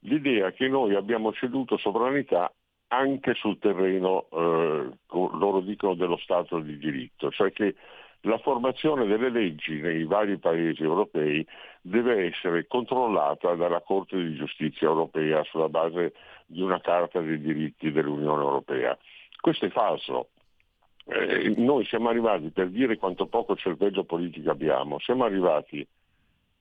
l'idea che noi abbiamo ceduto sovranità anche sul terreno, eh, loro dicono, dello Stato di diritto, cioè che la formazione delle leggi nei vari paesi europei deve essere controllata dalla Corte di giustizia europea sulla base di una carta dei diritti dell'Unione Europea. Questo è falso. Eh, noi siamo arrivati, per dire quanto poco cervello politico abbiamo, siamo arrivati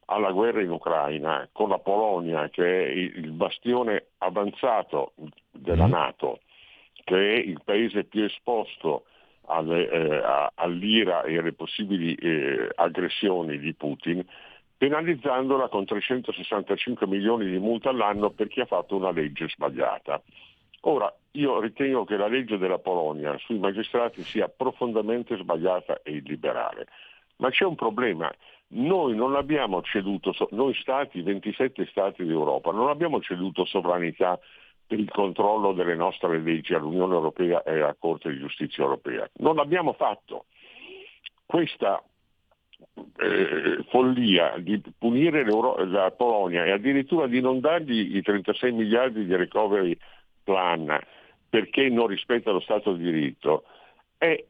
alla guerra in Ucraina con la Polonia che è il bastione avanzato della Nato, che è il paese più esposto alle, eh, all'ira e alle possibili eh, aggressioni di Putin, penalizzandola con 365 milioni di multa all'anno per chi ha fatto una legge sbagliata. Ora, io ritengo che la legge della Polonia sui magistrati sia profondamente sbagliata e illiberale, ma c'è un problema. Noi non abbiamo ceduto, noi stati, 27 stati d'Europa, non abbiamo ceduto sovranità per il controllo delle nostre leggi all'Unione Europea e alla Corte di Giustizia Europea. Non l'abbiamo fatto. Questa eh, follia di punire la Polonia e addirittura di non dargli i 36 miliardi di recovery plan perché non rispetta lo Stato di diritto, è eh,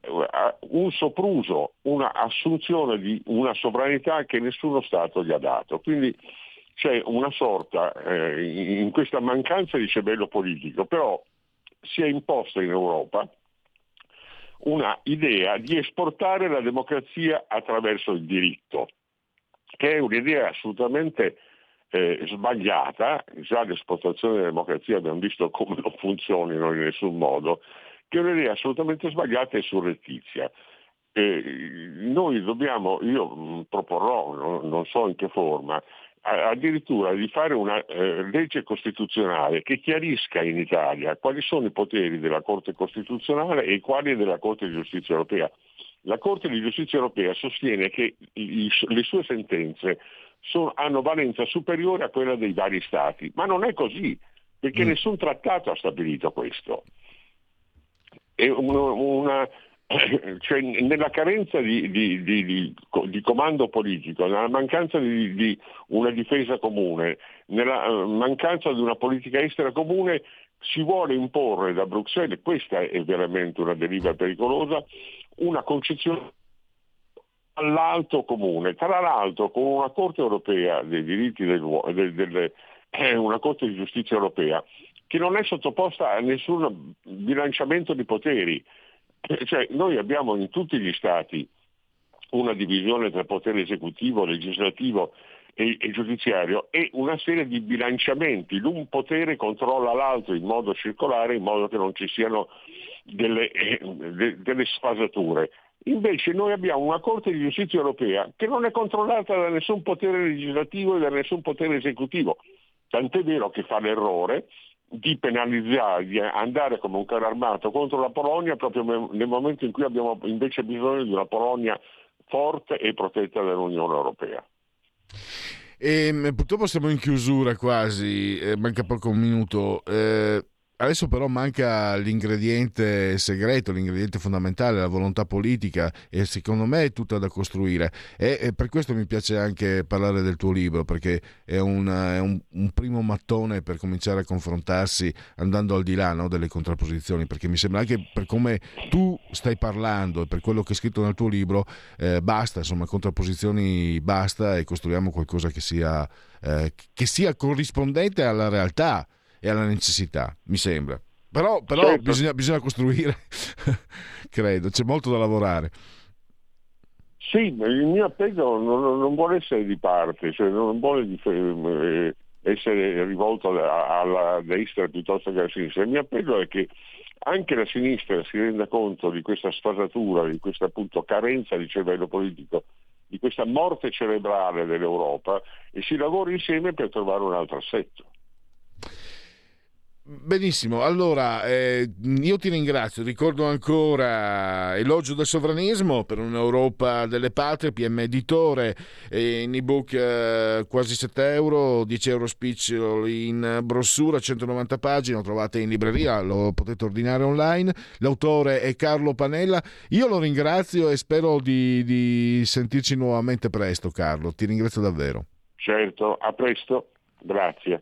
un sopruso, una assunzione di una sovranità che nessuno Stato gli ha dato. Quindi c'è una sorta, eh, in questa mancanza di cervello politico, però si è imposta in Europa una idea di esportare la democrazia attraverso il diritto, che è un'idea assolutamente eh, sbagliata, già l'esportazione della democrazia abbiamo visto come non funzionino in nessun modo, che è un'idea assolutamente sbagliata e surrettizia. Eh, noi dobbiamo, io mh, proporrò, non, non so in che forma, addirittura di fare una eh, legge costituzionale che chiarisca in Italia quali sono i poteri della Corte Costituzionale e quali della Corte di Giustizia Europea. La Corte di Giustizia Europea sostiene che i- le sue sentenze sono- hanno valenza superiore a quella dei vari Stati, ma non è così, perché nessun trattato ha stabilito questo. Una, una- cioè, nella carenza di, di- di- di- comando politico, nella mancanza di, di una difesa comune, nella eh, mancanza di una politica estera comune, si vuole imporre da Bruxelles, questa è veramente una deriva pericolosa, una concezione all'alto comune, tra l'altro con una Corte europea dei diritti dell'uomo, del, eh, una Corte di giustizia europea che non è sottoposta a nessun bilanciamento di poteri. Eh, Cioè, noi abbiamo in tutti gli Stati una divisione tra potere esecutivo, legislativo e, e giudiziario e una serie di bilanciamenti. L'un potere controlla l'altro in modo circolare, in modo che non ci siano delle, eh, de- delle sfasature. Invece noi abbiamo una Corte di giustizia europea che non è controllata da nessun potere legislativo e da nessun potere esecutivo. Tant'è vero che fa l'errore di penalizzare, di andare come un carro armato contro la Polonia proprio nel momento in cui abbiamo invece bisogno di una Polonia forte e protetta dall'Unione Europea. E, ehm, purtroppo siamo in chiusura quasi, eh, manca poco un minuto. Eh, Adesso però manca l'ingrediente segreto, l'ingrediente fondamentale, la volontà politica e secondo me è tutta da costruire. E, e per questo mi piace anche parlare del tuo libro perché è, una, è un, un, primo mattone per cominciare a confrontarsi andando al di là no, delle contrapposizioni perché mi sembra anche per come tu stai parlando e per quello che è scritto nel tuo libro eh, basta, insomma contrapposizioni basta e costruiamo qualcosa che sia, eh, che sia corrispondente alla realtà e alla necessità, mi sembra. Però, però certo. bisogna, bisogna costruire, credo, c'è molto da lavorare. Sì, il mio appello non, non vuole essere di parte, cioè non vuole eh, essere rivolto alla, alla destra piuttosto che alla sinistra. Il mio appello è che anche la sinistra si renda conto di questa sfasatura, di questa appunto carenza di cervello politico, di questa morte cerebrale dell'Europa e si lavori insieme per trovare un altro assetto. Benissimo, allora eh, io ti ringrazio, ricordo ancora Elogio del sovranismo per un'Europa delle patrie, PM Editore, eh, in ebook eh, quasi 7 euro, 10 euro spiccioli in brossura, 190 pagine, lo trovate in libreria, lo potete ordinare online, l'autore è Carlo Panella, io lo ringrazio e spero di, di sentirci nuovamente presto Carlo, ti ringrazio davvero. Certo, a presto, grazie.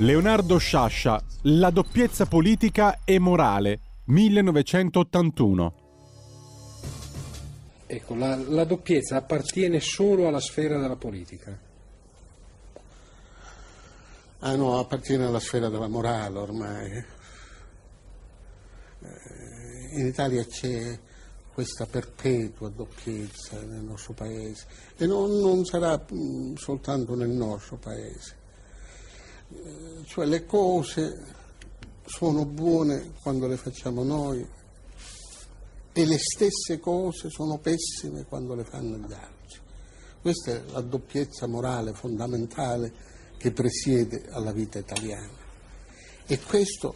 Leonardo Sciascia, La doppiezza politica e morale, 1981. Ecco, la, la doppiezza appartiene solo alla sfera della politica. Ah no, appartiene alla sfera della morale ormai. Eh, in Italia c'è questa perpetua doppiezza nel nostro paese e non, non sarà mm, soltanto nel nostro paese cioè le cose sono buone quando le facciamo noi e le stesse cose sono pessime quando le fanno gli altri. Questa è la doppiezza morale fondamentale che presiede alla vita italiana. E questo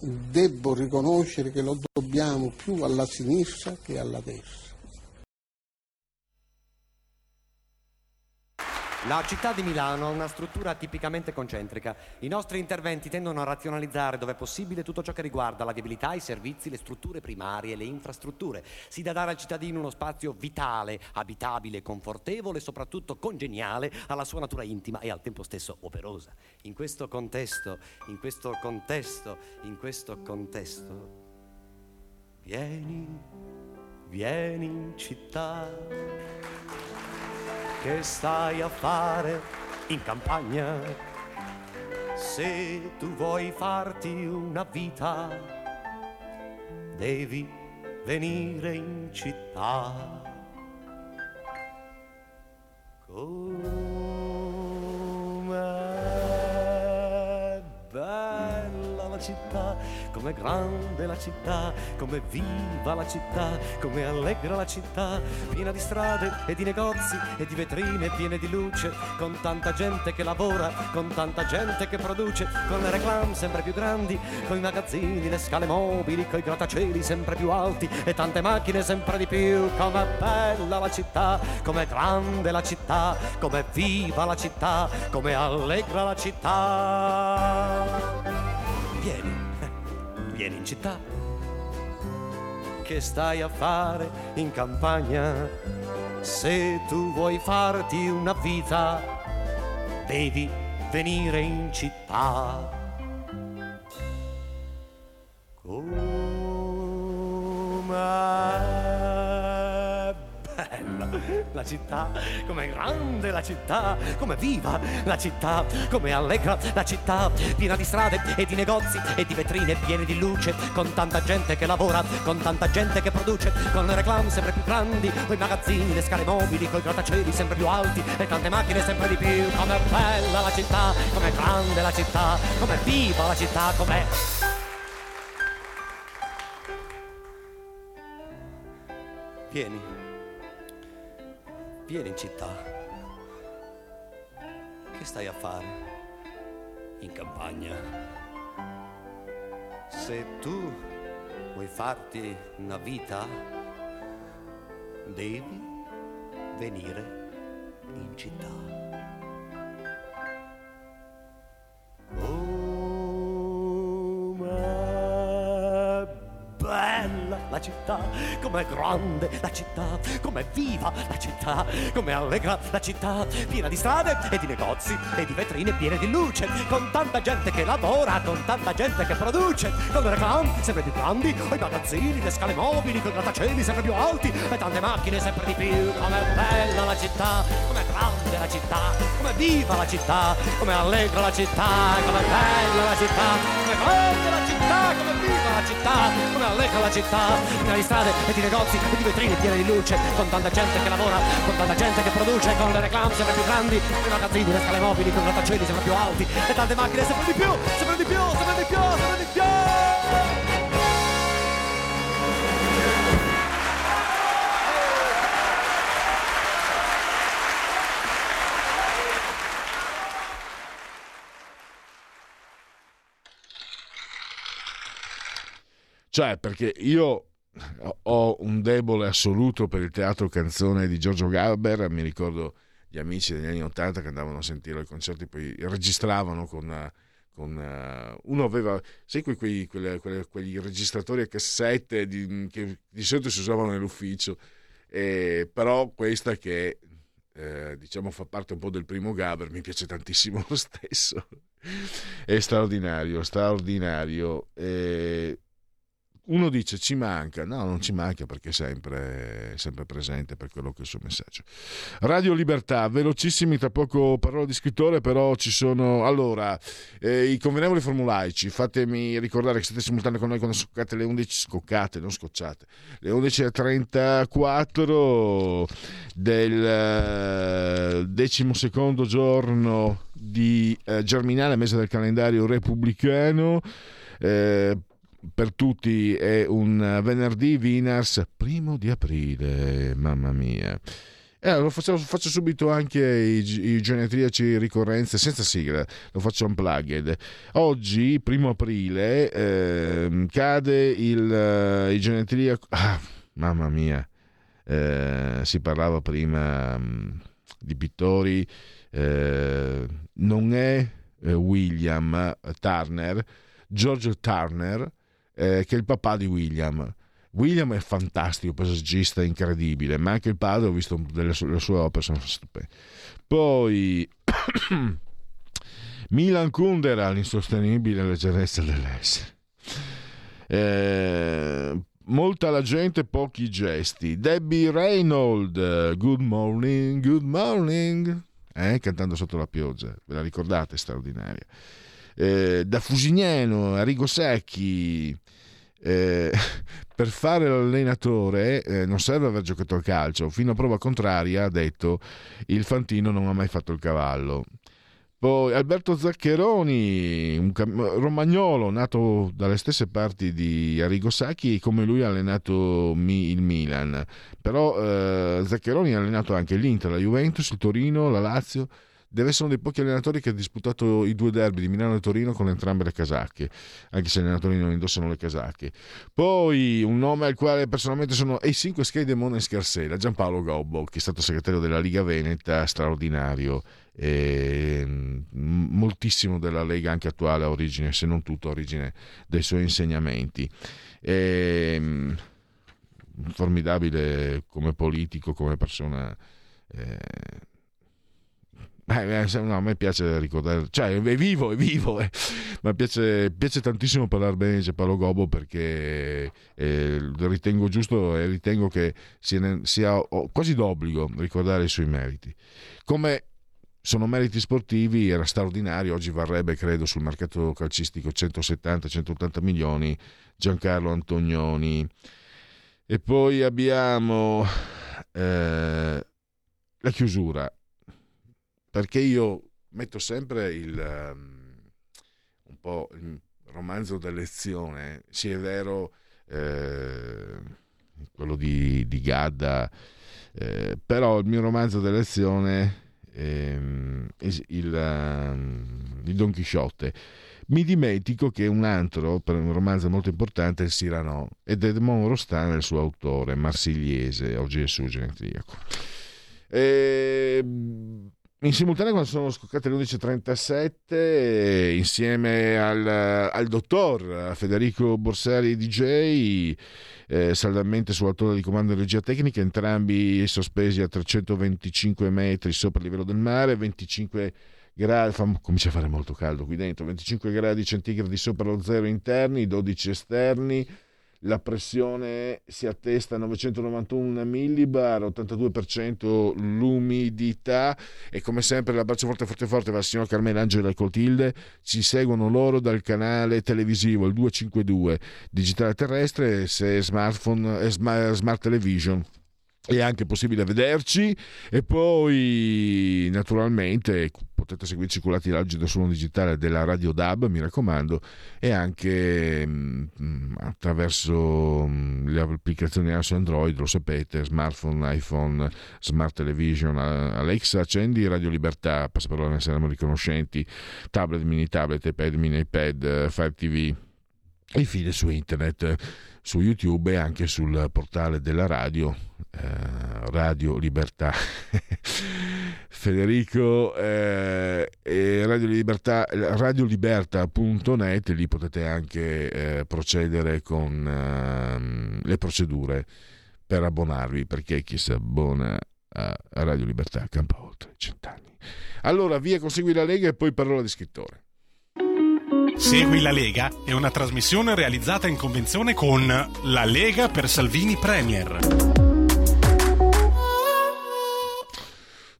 debbo riconoscere che lo dobbiamo più alla sinistra che alla destra. La città di Milano ha una struttura tipicamente concentrica. I nostri interventi tendono a razionalizzare dove è possibile tutto ciò che riguarda la viabilità, i servizi, le strutture primarie, le infrastrutture. Si dà dare al cittadino uno spazio vitale, abitabile, confortevole e soprattutto congeniale alla sua natura intima e al tempo stesso operosa. In questo contesto, in questo contesto, in questo contesto, vieni, vieni in città che stai a fare in campagna? Se tu vuoi farti una vita, devi venire in città. Bella la città com'è grande la città, com'è viva la città, com'è allegra la città, piena di strade e di negozi e di vetrine piene di luce, con tanta gente che lavora, con tanta gente che produce, con le reclame sempre più grandi, con i magazzini, le scale mobili, con i grattacieli sempre più alti e tante macchine sempre di più, com'è bella la città, com'è grande la città, com'è viva la città, com'è allegra la città. Vieni vieni in città. Che stai a fare in campagna? Se tu vuoi farti una vita, devi venire in città. La città, com'è grande la città, com'è viva la città, com'è allegra la città, piena di strade e di negozi e di vetrine piene di luce, con tanta gente che lavora, con tanta gente che produce, con le reclame sempre più grandi, con i magazzini, le scale mobili, con i grattacieli sempre più alti e tante macchine sempre di più, com'è bella la città, com'è grande la città, com'è viva la città, com'è... Vieni. Vieni in città. Che stai a fare? In campagna. Se tu vuoi farti una vita, devi venire in città. bella la città, com'è grande la città, com'è viva la città, com'è allegra la città, piena di strade e di negozi e di vetrine piene di luce, con tanta gente che lavora, con tanta gente che produce, con le reclame sempre più grandi, i magazzini, le scale mobili, con i grattacieli sempre più alti e tante macchine sempre di più, com'è bella la città, com'è grande la città, com'è viva la città, com'è allegra la città, com'è bella la città, com'è grande la città, com'è viva la città, com'è allegra la città, piena di strade e di negozi e di vetrine piene di luce, con tanta gente che lavora, con tanta gente che produce, con le reclame sempre più grandi, i magazzini, le scale mobili, con i grattacieli sempre più alti e tante macchine sempre di più, sempre di più, sempre di più, sempre di più. Cioè, perché io ho un debole assoluto per il teatro canzone di Giorgio Gaber, mi ricordo gli amici degli anni Ottanta che andavano a sentire i concerti, poi registravano con... con uh, uno aveva, sai quei, quei, quelle, quelle, quegli registratori a cassette di, che di solito si usavano nell'ufficio, eh, però questa che eh, diciamo fa parte un po' del primo Gaber, mi piace tantissimo lo stesso, è straordinario, straordinario. Eh, uno dice ci manca, no, non ci manca perché è sempre, sempre presente per quello che è il suo messaggio. Radio Libertà, velocissimi, tra poco parlo di scrittore, però ci sono. Allora, eh, i convenevoli formulaici, fatemi ricordare che siete simultanei con noi quando scoccate le 11, scoccate, non scocciate, le 11.34 del eh, decimo secondo giorno di eh, Germinale, mese del calendario repubblicano. Eh, per tutti è un venerdì Winners primo di aprile, mamma mia. Eh, lo faccio, faccio, subito anche i, i genetriaci ricorrenze senza sigla, lo faccio unplugged. Oggi, primo aprile, eh, cade il, eh, i genetriaci... Ah, mamma mia, eh, si parlava prima mh, mm, di pittori, eh, non è eh, William Turner, George Turner, eh, che è il papà di William. William è fantastico, paesaggista incredibile, ma anche il padre, ho visto delle sue, le sue opere, sono stupende. Poi Milan Kundera, l'insostenibile leggerezza dell'essere. Eh, molta la gente, pochi gesti. Debbie Reynolds, good morning, good morning, eh, cantando sotto la pioggia, ve la ricordate, straordinaria. Eh, da Fusignano, Arrigo Secchi, eh, per fare l'allenatore eh, non serve aver giocato a calcio, fino a prova contraria ha detto il Fantino non ha mai fatto il cavallo. Poi Alberto Zaccheroni, un cam- romagnolo nato dalle stesse parti di Arrigo Sacchi, come lui ha allenato mi- il Milan. Però eh, Zaccheroni ha allenato anche l'Inter, la Juventus, il Torino, la Lazio deve essere uno dei pochi allenatori che ha disputato i due derby di Milano e Torino con entrambe le casacche, anche se gli allenatori non indossano le casacche. Poi un nome al quale personalmente sono e 5 schede Mona Scarsella, Giampaolo Gobbo, che è stato segretario della Liga Veneta, straordinario. E moltissimo della Lega anche attuale a origine, se non tutto origine dei suoi insegnamenti. E, formidabile come politico, come persona. Eh, eh, no, a me piace ricordare, cioè è vivo, è vivo. Eh. Ma piace, piace tantissimo parlare bene di Paolo Gobbo perché eh, ritengo giusto e ritengo che sia, sia quasi d'obbligo ricordare i suoi meriti. Come sono meriti sportivi, era straordinario, oggi varrebbe credo sul mercato calcistico 170-180 milioni Giancarlo Antonioni. E poi abbiamo eh, la chiusura, perché io metto sempre il, um, un po' il romanzo d'elezione, sì è vero, eh, quello di, di Gadda, eh, però il mio romanzo d'elezione ehm, il, um, il Don Chisciotte. Mi dimentico che un altro, per un romanzo molto importante, è il Cyrano, ed Edmond Rostand è il suo autore, marsigliese, oggi è suo genetriaco. E... In simultanea quando sono scoccate le 11.37 insieme al, al dottor Federico Borsari DJ eh, saldamente sull'autore di comando di regia tecnica, entrambi sospesi a 325 metri sopra il livello del mare, 25 gradi, fa, comincia a fare molto caldo qui dentro, 25 gradi centigradi sopra lo zero interni, 12 esterni, la pressione si attesta a 991 millibar, 82% l'umidità e come sempre l'abbraccio forte forte forte va al signor Carmelo Angela e Clotilde, ci seguono loro dal canale televisivo il 252 digitale terrestre se smartphone e smart television è anche possibile vederci. E poi naturalmente potete seguirci con l'attilaggio del suono digitale della Radio DAB mi raccomando e anche mh, mm, attraverso mh, mm, le applicazioni iOS Android lo sapete smartphone, iPhone, smart television Alexa accendi Radio Libertà passaparola ne saremo riconoscenti. Tablet, mini tablet, iPad, mini iPad Fire TV e infine su internet su YouTube e anche sul portale della radio, eh, Radio Libertà. Federico eh, e Radio Libertà, radiolibertà.net, lì potete anche eh, procedere con ehm, le procedure per abbonarvi, perché chi si abbona a Radio Libertà campa oltre cent'anni. Allora, via con Segui la Lega e poi parola di scrittore. Segui la Lega è una trasmissione realizzata in convenzione con La Lega per Salvini Premier.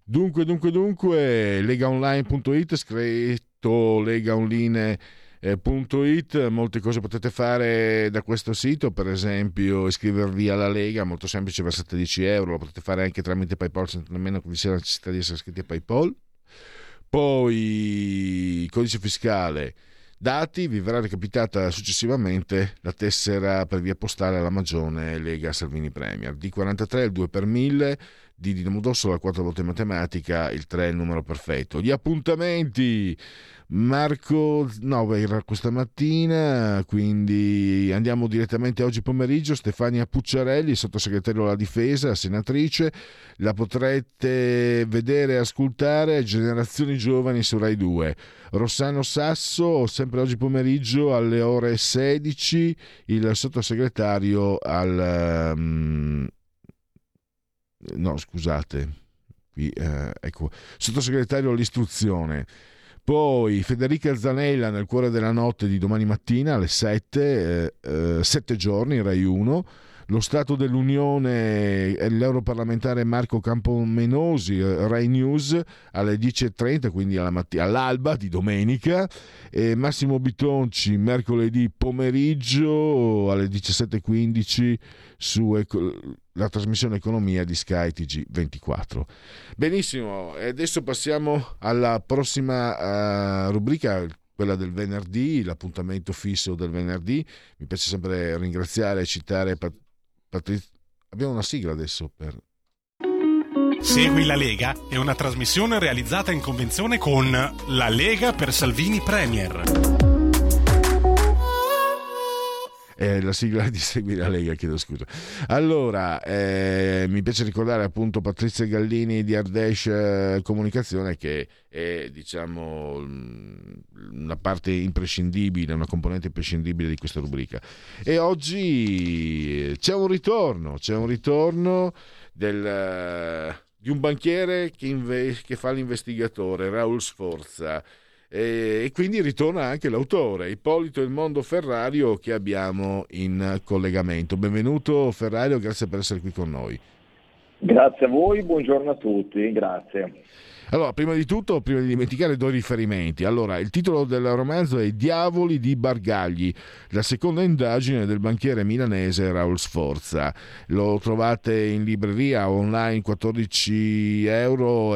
Dunque, dunque, dunque, legaonline.it, scritto legaonline.it, molte cose potete fare da questo sito, per esempio iscrivervi alla Lega, molto semplice, versate 10 euro, lo potete fare anche tramite PayPal senza nemmeno che vi sia la necessità di essere iscritti a PayPal. Poi codice fiscale dati vi verrà recapitata successivamente la tessera per via postale alla Magione Lega Salvini Premier. D43 il 2 per 1000, di Dinamo Dosso la 4 volte matematica, il 3 è il numero perfetto. Gli appuntamenti Marco no, era questa mattina, quindi andiamo direttamente oggi pomeriggio. Stefania Pucciarelli, sottosegretario alla difesa, senatrice, la potrete vedere e ascoltare Generazioni Giovani su Rai 2. Rossano Sasso, sempre oggi pomeriggio alle ore 16, il sottosegretario al... Um, no, scusate, qui, eh, ecco, sottosegretario all'istruzione. Poi Federica Zanella nel cuore della notte di domani mattina alle 7, eh, eh, 7 giorni, Rai 1. Lo Stato dell'Unione e l'europarlamentare Marco Campomenosi, eh, Rai News alle 10.30, quindi matti- all'alba di domenica. E Massimo Bitonci mercoledì pomeriggio alle 17.15 su la trasmissione Economia di Sky TG24. Benissimo, e adesso passiamo alla prossima uh, rubrica, quella del venerdì, l'appuntamento fisso del venerdì. Mi piace sempre ringraziare e citare. Abbiamo una sigla adesso per... Segui la Lega è una trasmissione realizzata in convenzione con La Lega per Salvini Premier eh, la sigla di Segui la Lega, chiedo scusa. Allora, eh, mi piace ricordare appunto Patrizia Gallini di Ardesh eh, Comunicazione che è diciamo una parte imprescindibile, una componente imprescindibile di questa rubrica. E oggi c'è un ritorno, c'è un ritorno del, di un banchiere che, inve- che fa l'investigatore, Raul Sforza e, quindi ritorna anche l'autore, Ippolito il Mondo Ferrario, che abbiamo in collegamento. Benvenuto Ferrario, grazie per essere qui con noi. Grazie a voi, buongiorno a tutti, grazie. Allora, prima di tutto, prima di dimenticare, i riferimenti. Allora, il titolo del romanzo è I diavoli di Bargagli, la seconda indagine del banchiere milanese Raul Sforza. Lo trovate in libreria online 14,90 euro,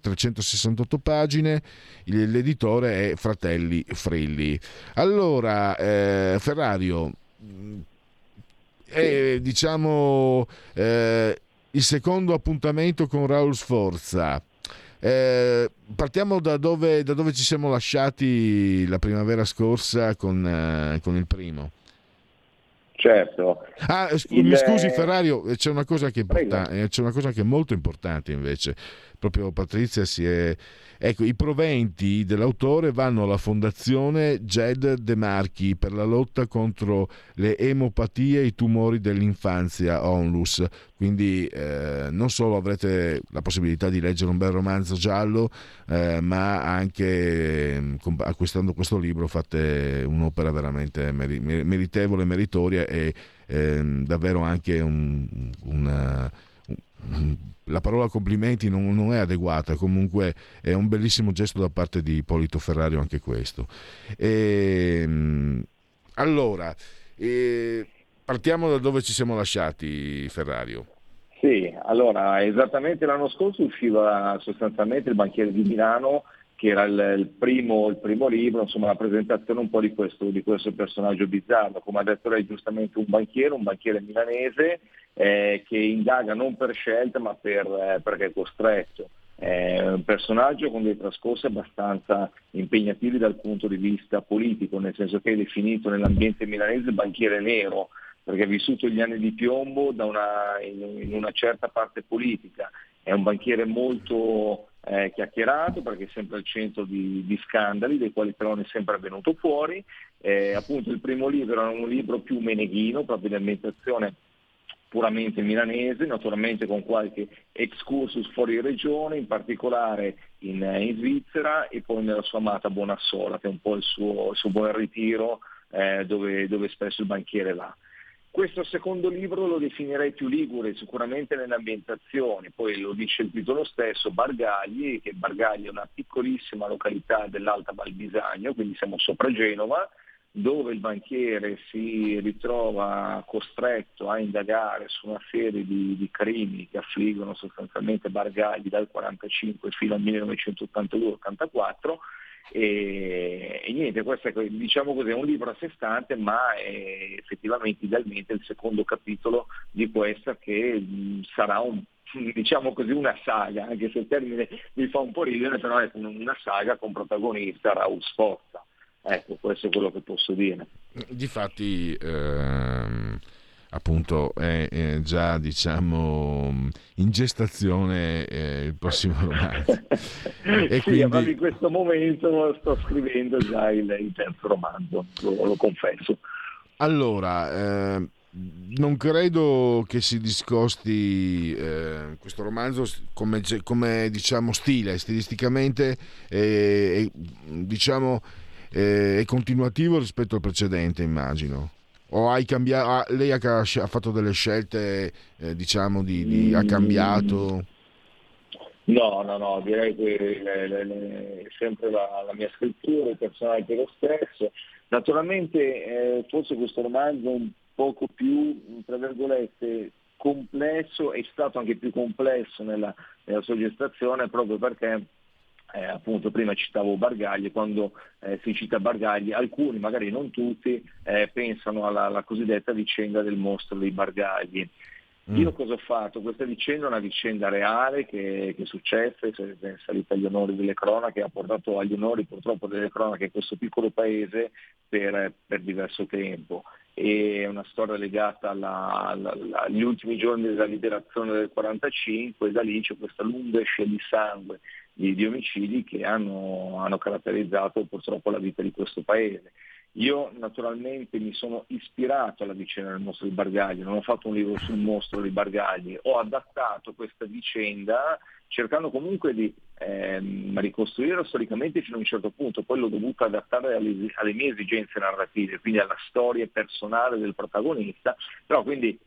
368 pagine. L'editore è Fratelli Frilli. Allora, eh, Ferrario, è diciamo eh, il secondo appuntamento con Raul Sforza. Eh, partiamo da dove, da dove, ci siamo lasciati la primavera scorsa con, eh, con il primo. Certo. Ah, sc- il... Mi scusi Ferrario, c'è una, cosa che importa- eh, c'è una cosa che è molto importante invece. Proprio Patrizia si è Ecco, i proventi dell'autore vanno alla fondazione Jed De Marchi per la lotta contro le emopatie e i tumori dell'infanzia Onlus. Quindi eh, non solo avrete la possibilità di leggere un bel romanzo giallo, eh, ma anche eh, acquistando questo libro fate un'opera veramente meritevole, meritoria e ehm, davvero anche un, una, un la parola complimenti non, non, è adeguata, comunque è un bellissimo gesto da parte di Polito Ferrario anche questo. E, ehm, allora, eh, partiamo da dove ci siamo lasciati, Ferrario. Sì, allora esattamente l'anno scorso usciva sostanzialmente il banchiere di Milano che era il, il, primo, il, primo, libro, insomma la presentazione un po' di questo, di questo personaggio bizzarro, come ha detto lei giustamente un banchiere, un banchiere milanese eh, che indaga non per scelta ma per, eh, perché è costretto. È un personaggio con dei trascorsi abbastanza impegnativi dal punto di vista politico, nel senso che è definito nell'ambiente milanese banchiere nero, perché ha vissuto gli anni di piombo una, in, in una certa parte politica, è un banchiere molto eh, chiacchierato perché è sempre al centro di, di, scandali, dei quali non è sempre venuto fuori. Eh, appunto il primo libro era un libro più meneghino, proprio di ambientazione puramente milanese, naturalmente con qualche excursus fuori regione, in particolare in, in, Svizzera e poi nella sua amata Bonassola, che è un po' il suo, il suo buon ritiro eh, dove, dove spesso il banchiere va. Questo secondo libro lo definirei più ligure, sicuramente nelle ambientazioni, poi lo dice il titolo stesso, Bargagli, che Bargagli è una piccolissima località dell'Alta Val Bisagno, quindi siamo sopra Genova, dove il banchiere si ritrova costretto a indagare su una serie di, di crimini che affliggono sostanzialmente Bargagli dal 1945 fino al 1982-84 e, e, niente, questo è, diciamo così, un libro a sé stante, ma è effettivamente idealmente il secondo capitolo di questa che mh, sarà un, diciamo così, una saga, anche se il termine mi fa un po' ridere, però è una saga con protagonista Raul Sforza. Ecco, questo è quello che posso dire. Difatti, ehm appunto è, è già diciamo in gestazione eh, il prossimo romanzo. e sì, quindi... in questo momento sto scrivendo già il, il terzo romanzo, lo, lo confesso. Allora, eh, non credo che si discosti eh, questo romanzo come, come, diciamo stile, stilisticamente eh, diciamo, eh, è continuativo rispetto al precedente, immagino. O hai cambiato, lei ha, ha, fatto delle scelte, eh, diciamo, di, di, ha cambiato? No, no, no, direi che le, le, le, è sempre la, la, mia scrittura, il personaggio è lo stesso. Naturalmente eh, forse questo romanzo un poco più, tra virgolette, complesso, è stato anche più complesso nella, nella sua gestazione proprio perché eh, appunto prima citavo Bargagli, quando eh, si cita Bargagli, alcuni, magari non tutti, eh, pensano alla, alla, cosiddetta vicenda del mostro dei Bargagli. Mm. Io cosa ho fatto? Questa vicenda è una vicenda reale che, che è successa, è salita agli onori delle cronache, ha portato agli onori purtroppo delle cronache questo piccolo paese per, per diverso tempo è una storia legata alla, alla, agli ultimi giorni della liberazione del 45 e da lì c'è questa lunga scia di sangue di, di omicidi che hanno, hanno, caratterizzato purtroppo la vita di questo paese. Io naturalmente mi sono ispirato alla vicenda del mostro di Bargagli, non ho fatto un libro sul mostro di Bargagli, ho adattato questa vicenda cercando comunque di ehm, ricostruirlo storicamente fino a un certo punto, poi l'ho dovuto adattare alle, alle mie esigenze narrative, quindi alla storia personale del protagonista, però quindi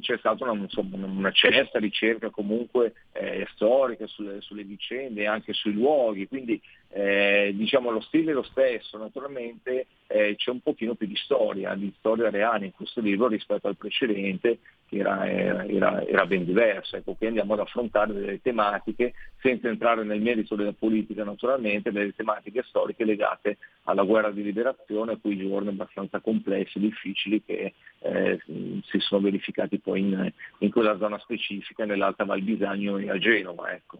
c'è stata una, una, certa ricerca comunque eh, storica sulle, sulle, vicende e anche sui luoghi, quindi eh, diciamo lo stile è lo stesso, naturalmente eh, c'è un pochino più di storia, di storia reale in questo libro rispetto al precedente che era, era, era ben diverso, ecco, qui andiamo ad affrontare delle tematiche senza entrare nel merito della politica naturalmente, delle tematiche storiche legate alla guerra di liberazione, a quei giorni abbastanza complessi, difficili che eh, si sono verificati poi in, in, quella zona specifica, nell'Alta Val Bisagno e a Genova. Ecco.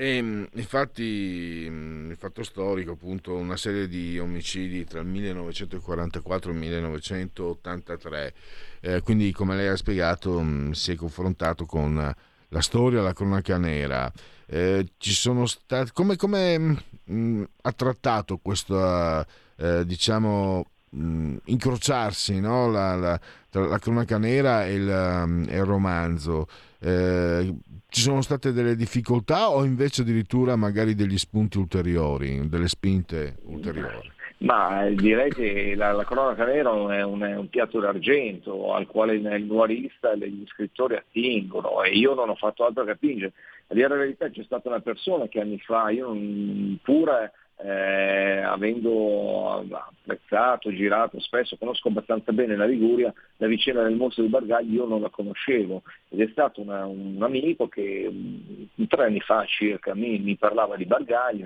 E, infatti il fatto storico, appunto, una serie di omicidi tra il 1944 e il 1983, eh, quindi come lei ha spiegato si è confrontato con la storia, la cronaca nera. Eh, ci sono stati, come, come mh, ha trattato questo, eh, diciamo, mh, incrociarsi no? la, la, tra la cronaca nera e il, um, e il romanzo. Eh, ci sono state delle difficoltà o invece addirittura magari degli spunti ulteriori, delle spinte ulteriori? Ma direi che la, la cronaca nera è un, è un, piatto d'argento al quale il noirista e gli scrittori attingono e io non ho fatto altro che attingere. A dire la verità c'è stata una persona che anni fa, io non, pure eh, avendo apprezzato, girato spesso, conosco abbastanza bene la Liguria, la vicenda del mostro di Bargagli io non la conoscevo ed è stato una, un amico che um, tre anni fa circa mi, mi parlava di Bargagli,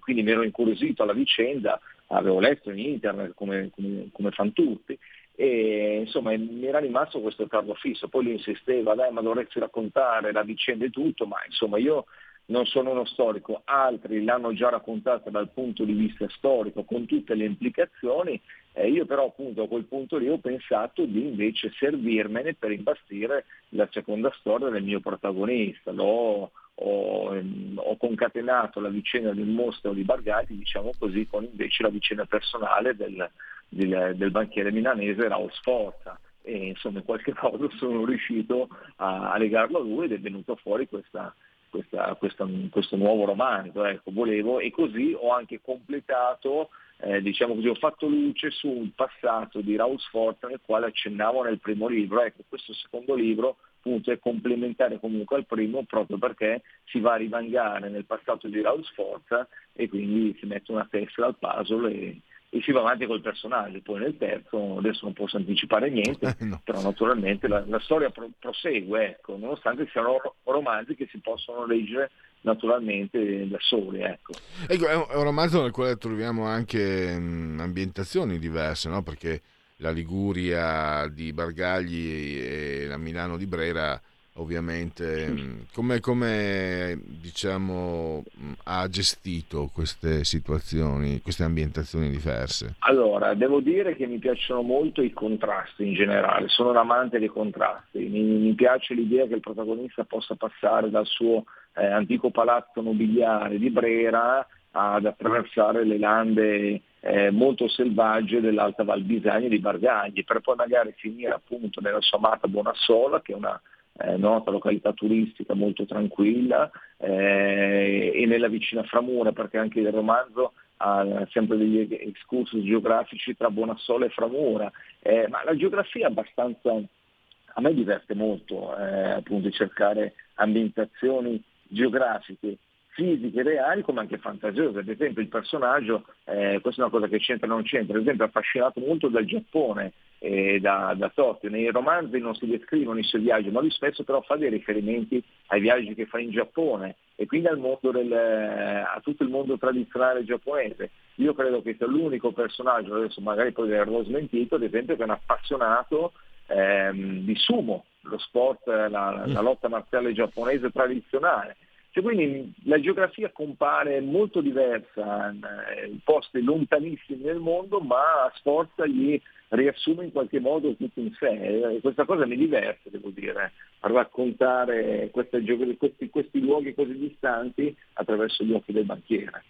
quindi mi ero incuriosito alla vicenda, avevo letto in internet come, come, come fan tutti e insomma mi era rimasto questo carro fisso, poi lui insisteva, dai ma dovresti raccontare la vicenda e tutto, ma insomma io non sono uno storico, altri l'hanno già raccontata dal punto di vista storico con tutte le implicazioni, eh, io però appunto a quel punto lì ho pensato di invece servirmene per imbastire la seconda storia del mio protagonista, L'ho, ho, ehm, ho, concatenato la vicenda del mostro di Bargatti, diciamo così, con invece la vicenda personale del, del, del banchiere milanese Raul Sforza. E insomma in qualche modo sono riuscito a, a legarlo a lui ed è venuto fuori questa, questa, questa, questo nuovo romanzo, ecco, volevo, e così ho anche completato, eh, diciamo così, ho fatto luce su un passato di Raul Sforza nel quale accennavo nel primo libro. Ecco, questo secondo libro appunto è complementare comunque al primo proprio perché si va a rivangare nel passato di Raul Sforza e quindi si mette una testa al puzzle e, e si va avanti col personaggio. Poi nel terzo, adesso non posso anticipare niente, eh, no. però naturalmente la, la storia pro, prosegue, ecco, nonostante siano romanzi che si possono leggere naturalmente da soli. Ecco. Ecco, è, un, è un romanzo nel quale troviamo anche mh, ambientazioni diverse, no? perché la Liguria di Bargagli e la Milano di Brera ovviamente mm, come, come diciamo, mm, ha gestito queste situazioni, queste ambientazioni diverse? Allora, devo dire che mi piacciono molto i contrasti in generale, sono un amante dei contrasti, mi, mi piace l'idea che il protagonista possa passare dal suo eh, antico palazzo nobiliare di Brera ad attraversare le lande eh, molto selvagge dell'Alta Val Bisagna di Bargagli, per poi magari finire appunto nella sua amata Bonassola, che è una eh, nota località turistica molto tranquilla eh, e nella vicina Framura perché anche il romanzo ha sempre degli excursus geografici tra Bonassola e Framura, eh, ma la geografia è abbastanza, a me diverte molto eh, appunto cercare ambientazioni geografiche fisiche reali come anche fantasiose. Ad esempio il personaggio, eh, questa è una cosa che c'entra o non c'entra, ad esempio è affascinato molto dal Giappone e da, da Tokyo. Nei romanzi non si descrivono i suoi viaggi, ma lui spesso però fa dei riferimenti ai viaggi che fa in Giappone e quindi del, a tutto il mondo tradizionale giapponese. Io credo che sia l'unico personaggio, adesso magari poi verrò smentito, ad esempio che è un appassionato ehm, di sumo, lo sport, la, la lotta marziale giapponese tradizionale cioè, quindi la geografia compare molto diversa in eh, posti lontanissimi nel mondo, ma Sforza gli riassume in qualche modo tutto in sé. E questa cosa mi diverte, devo dire, a raccontare questa, questi, questi luoghi così distanti attraverso gli occhi del banchiere.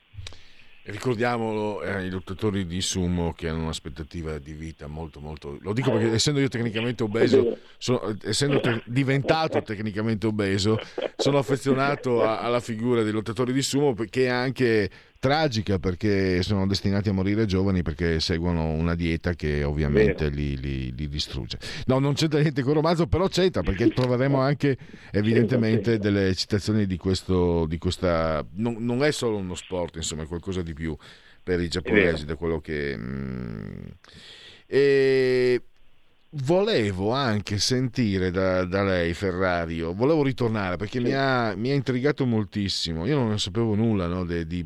Ricordiamolo eh, ai lottatori di sumo che hanno un'aspettativa di vita molto molto... Lo dico perché essendo io tecnicamente obeso, sono, essendo te- diventato tecnicamente obeso, sono affezionato a- alla figura dei lottatori di sumo è anche tragica perché sono destinati a morire giovani perché seguono una dieta che ovviamente li, li, li, distrugge. No, non c'entra niente con il romanzo, però c'entra perché troveremo anche evidentemente delle citazioni di questo, di questa... Non, non è solo uno sport, insomma, è qualcosa di più per i giapponesi, da quello che... Mm, e volevo anche sentire da, da, lei, Ferrario, volevo ritornare perché mi, ha, mi, ha, intrigato moltissimo. Io non ne sapevo nulla no, dei, dei,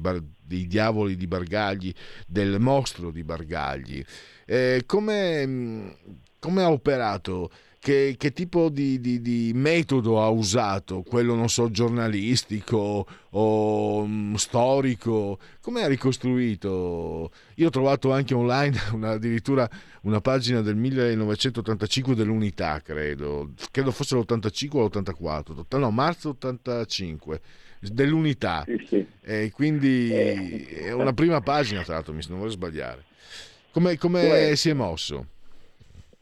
dei, diavoli di Bargagli, del mostro di Bargagli. Eh, come, come ha operato? che, che tipo di, di, di, metodo ha usato, quello non so, giornalistico o um, storico, come ha ricostruito? Io ho trovato anche online una, addirittura una pagina del 1985 dell'Unità, credo, credo fosse l'85 o l'84, no, marzo 85 dell'Unità, sì, sì. E quindi eh. è una prima pagina, tra l'altro, mi non vorrei sbagliare. Come, come si è mosso?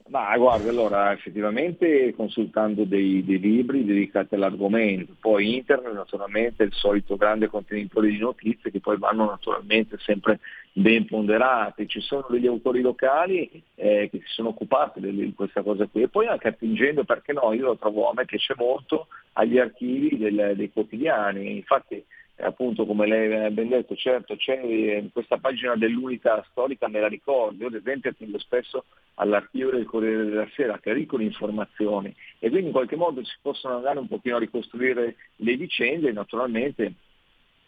Ma guarda, allora effettivamente consultando dei, dei, libri dedicati all'argomento, poi internet naturalmente il solito grande contenitore di notizie che poi vanno naturalmente sempre ben ponderati, ci sono degli autori locali eh, che si sono occupati di questa cosa qui e poi anche attingendo, perché no, io lo trovo, a me piace molto, agli archivi del, dei quotidiani, infatti appunto come lei ha ben detto, certo c'è eh, questa pagina dell'unità storica, me la ricordo, io ad esempio attendo spesso all'archivio del Corriere della Sera che è ricco di informazioni. E quindi in qualche modo si possono andare un pochino a ricostruire le vicende e naturalmente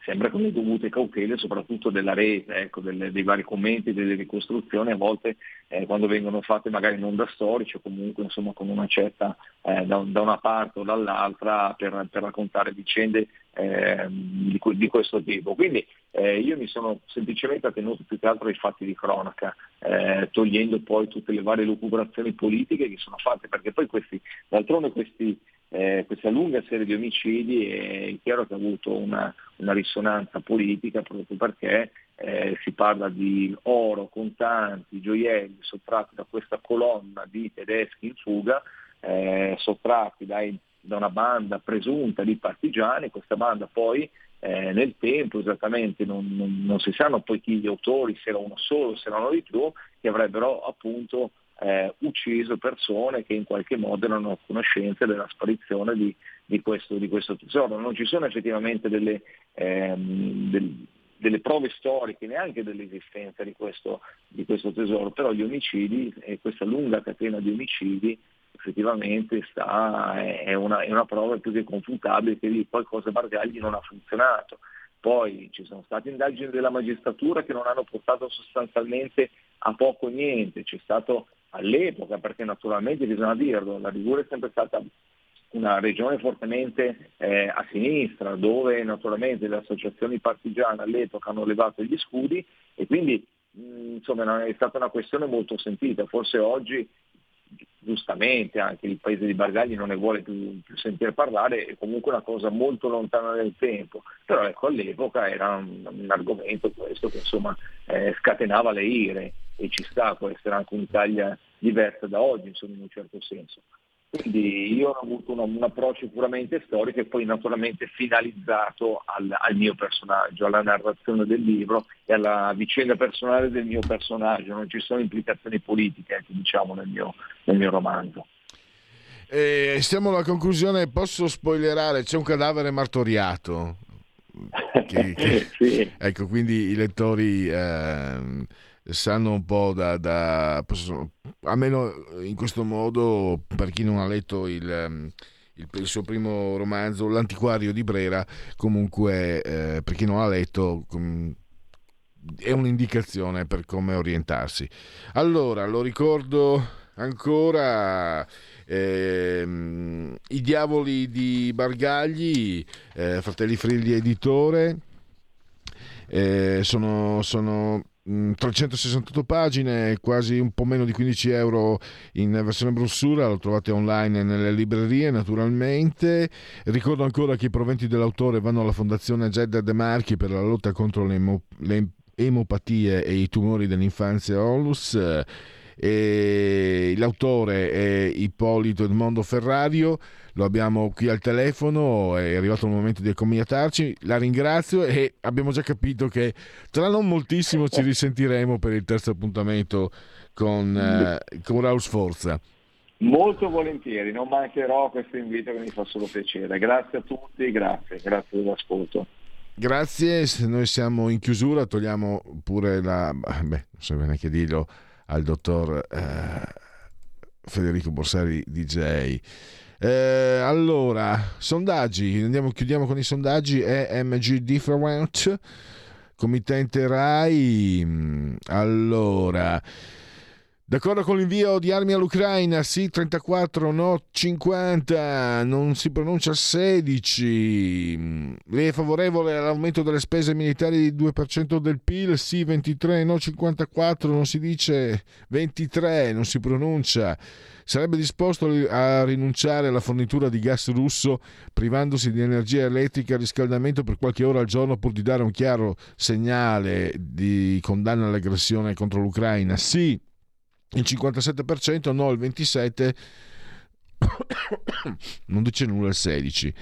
sempre con le dovute cautele, soprattutto della rete, ecco, delle, dei vari commenti, delle ricostruzioni, a volte eh, quando vengono fatte magari non da storici o comunque insomma, con una certa, eh, da, da, una parte o dall'altra per, per raccontare vicende eh, di, di, questo tipo. Quindi eh, io mi sono semplicemente attenuto più che altro ai fatti di cronaca, eh, togliendo poi tutte le varie lucubrazioni politiche che sono fatte, perché poi questi, d'altronde questi eh, questa lunga serie di omicidi è chiaro che ha avuto una, una risonanza politica proprio perché eh, si parla di oro, contanti, gioielli sottratti da questa colonna di tedeschi in fuga, eh, sottratti dai, da una banda presunta di partigiani, questa banda poi eh, nel tempo esattamente non, non, non, si sanno poi chi gli autori, se era uno solo, se erano di più, che avrebbero appunto eh, ucciso persone che in qualche modo erano a conoscenza della sparizione di, di, questo, di questo, tesoro. Non ci sono effettivamente delle, ehm, del, delle prove storiche neanche dell'esistenza di questo, di questo, tesoro, però gli omicidi e questa lunga catena di omicidi effettivamente sta, è, una, è una prova più che confutabile che lì qualcosa Bargagli non ha funzionato. Poi ci sono state indagini della magistratura che non hanno portato sostanzialmente a poco niente, c'è stato all'epoca, perché naturalmente bisogna dirlo, la Liguria è sempre stata una regione fortemente eh, a sinistra, dove naturalmente le associazioni partigiane all'epoca hanno levato gli scudi e quindi mh, insomma è stata una questione molto sentita. Forse oggi giustamente anche il paese di Bargagli non ne vuole più, più, sentire parlare, è comunque una cosa molto lontana nel tempo, però ecco all'epoca era un, un argomento questo che insomma eh, scatenava le ire e ci sta, può essere anche un'Italia diversa da oggi insomma in un certo senso. Quindi io ho avuto un, un approccio puramente storico e poi naturalmente finalizzato al, al, mio personaggio, alla narrazione del libro e alla vicenda personale del mio personaggio, non ci sono implicazioni politiche diciamo, nel, mio, nel mio romanzo. Eh, siamo alla conclusione, posso spoilerare, c'è un cadavere martoriato. Che, che, sì. Ecco, quindi i lettori... Eh, sanno un po' da, da almeno in questo modo per chi non ha letto il, ehm, il, il suo primo romanzo L'antiquario di Brera comunque eh, per chi non l'ha letto com, è un'indicazione per come orientarsi. Allora lo ricordo ancora ehm, I diavoli di Bargagli eh, Fratelli Frilli editore eh, sono, sono 368 mm, pagine, quasi un po' meno di 15 euro in versione brossura, lo trovate online nelle librerie naturalmente. Ricordo ancora che i proventi dell'autore vanno alla Fondazione Jeddah De Marchi per la lotta contro le, le emopatie e i tumori dell'infanzia Onlus. E l'autore è Ippolito Edmondo Ferrario, lo abbiamo qui al telefono, è arrivato il momento di accompagnatarci, la ringrazio e abbiamo già capito che tra non moltissimo ci risentiremo per il terzo appuntamento con, eh, con Raul Sforza. Molto volentieri, non mancherò a questo invito che mi fa solo piacere. Grazie a tutti, grazie, grazie dell'ascolto. Grazie, noi siamo in chiusura, togliamo pure la... beh, non so neanche dirlo, al dottor eh, Federico Borsari DJ. Eh, allora, sondaggi, andiamo, chiudiamo con i sondaggi, EMG Different, committente RAI, allora... D'accordo con l'invio di armi all'Ucraina? Sì, 34, no, 50, non si pronuncia 16. Lei è favorevole all'aumento delle spese militari di 2% del PIL? Sì, 23, no, 54, non si dice 23, non si pronuncia. Sarebbe disposto a rinunciare alla fornitura di gas russo privandosi di energia elettrica e riscaldamento per qualche ora al giorno pur di dare un chiaro segnale di condanna all'aggressione contro l'Ucraina? Sì il 57%, no il 27%, non dice nulla il 16%.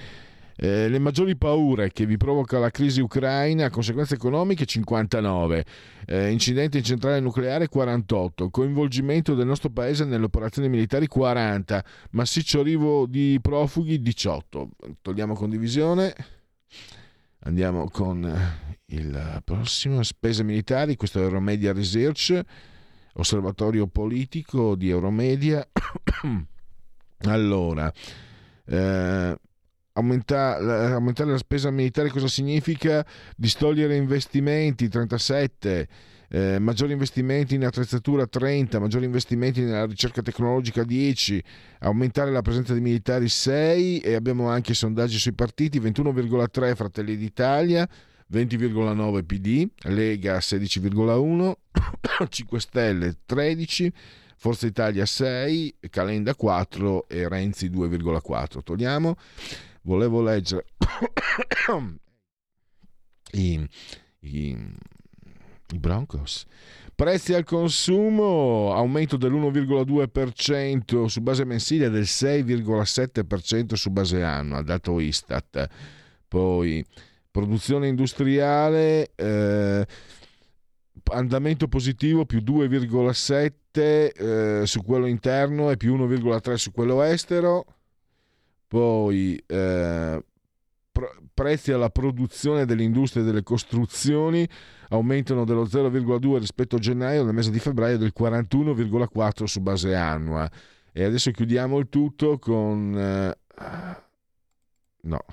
Eh, le maggiori paure che vi provoca la crisi ucraina, conseguenze economiche 59, eh, incidente in centrale nucleare 48, coinvolgimento del nostro paese nelle operazioni militari 40, massiccio arrivo di profughi 18. Togliamo condivisione, andiamo con il prossimo, spese militari, questo è Euromedia Research osservatorio politico di Euromedia. allora, eh, aumentare, aumentare la spesa militare cosa significa? Distogliere investimenti 37. Eh, maggiori investimenti in attrezzatura 30, maggiori investimenti nella ricerca tecnologica 10, aumentare la presenza di militari 6 e abbiamo anche sondaggi sui partiti 21,3 Fratelli d'Italia, 20,9 PD, Lega 16,1, 5 Stelle 13, Forza Italia 6, Calenda 4 e Renzi 2,4. Togliamo. Volevo leggere i, i, i Broncos. Prezzi al consumo, aumento dell'1,2% su base mensile e del 6,7% su base annua, dato Istat. Poi produzione industriale, eh, andamento positivo più 2,7 eh, su quello interno e più 1,3 su quello estero, poi eh, prezzi alla produzione dell'industria e delle costruzioni aumentano dello 0,2 rispetto a gennaio, nel mese di febbraio del 41,4 su base annua. E adesso chiudiamo il tutto con... Eh, no,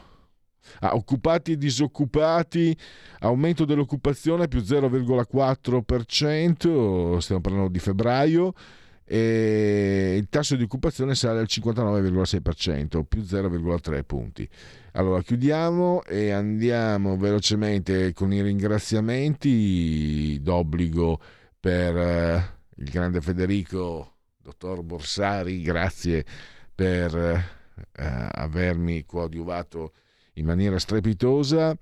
Ah, occupati e disoccupati, aumento dell'occupazione più 0,4%, stiamo parlando di febbraio, e il tasso di occupazione sale al 59,6%, più 0,3 punti. Allora chiudiamo e andiamo velocemente con i ringraziamenti d'obbligo per eh, il grande Federico, dottor Borsari, grazie per eh, avermi coadiuvato in maniera strepitosa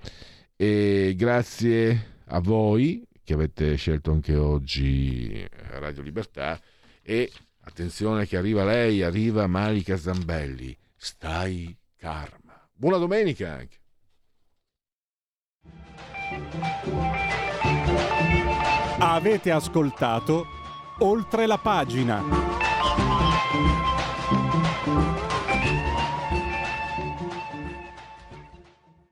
e grazie a voi che avete scelto anche oggi Radio Libertà e attenzione che arriva lei, arriva Malika Zambelli, stai karma. Buona domenica anche. Avete ascoltato oltre la pagina.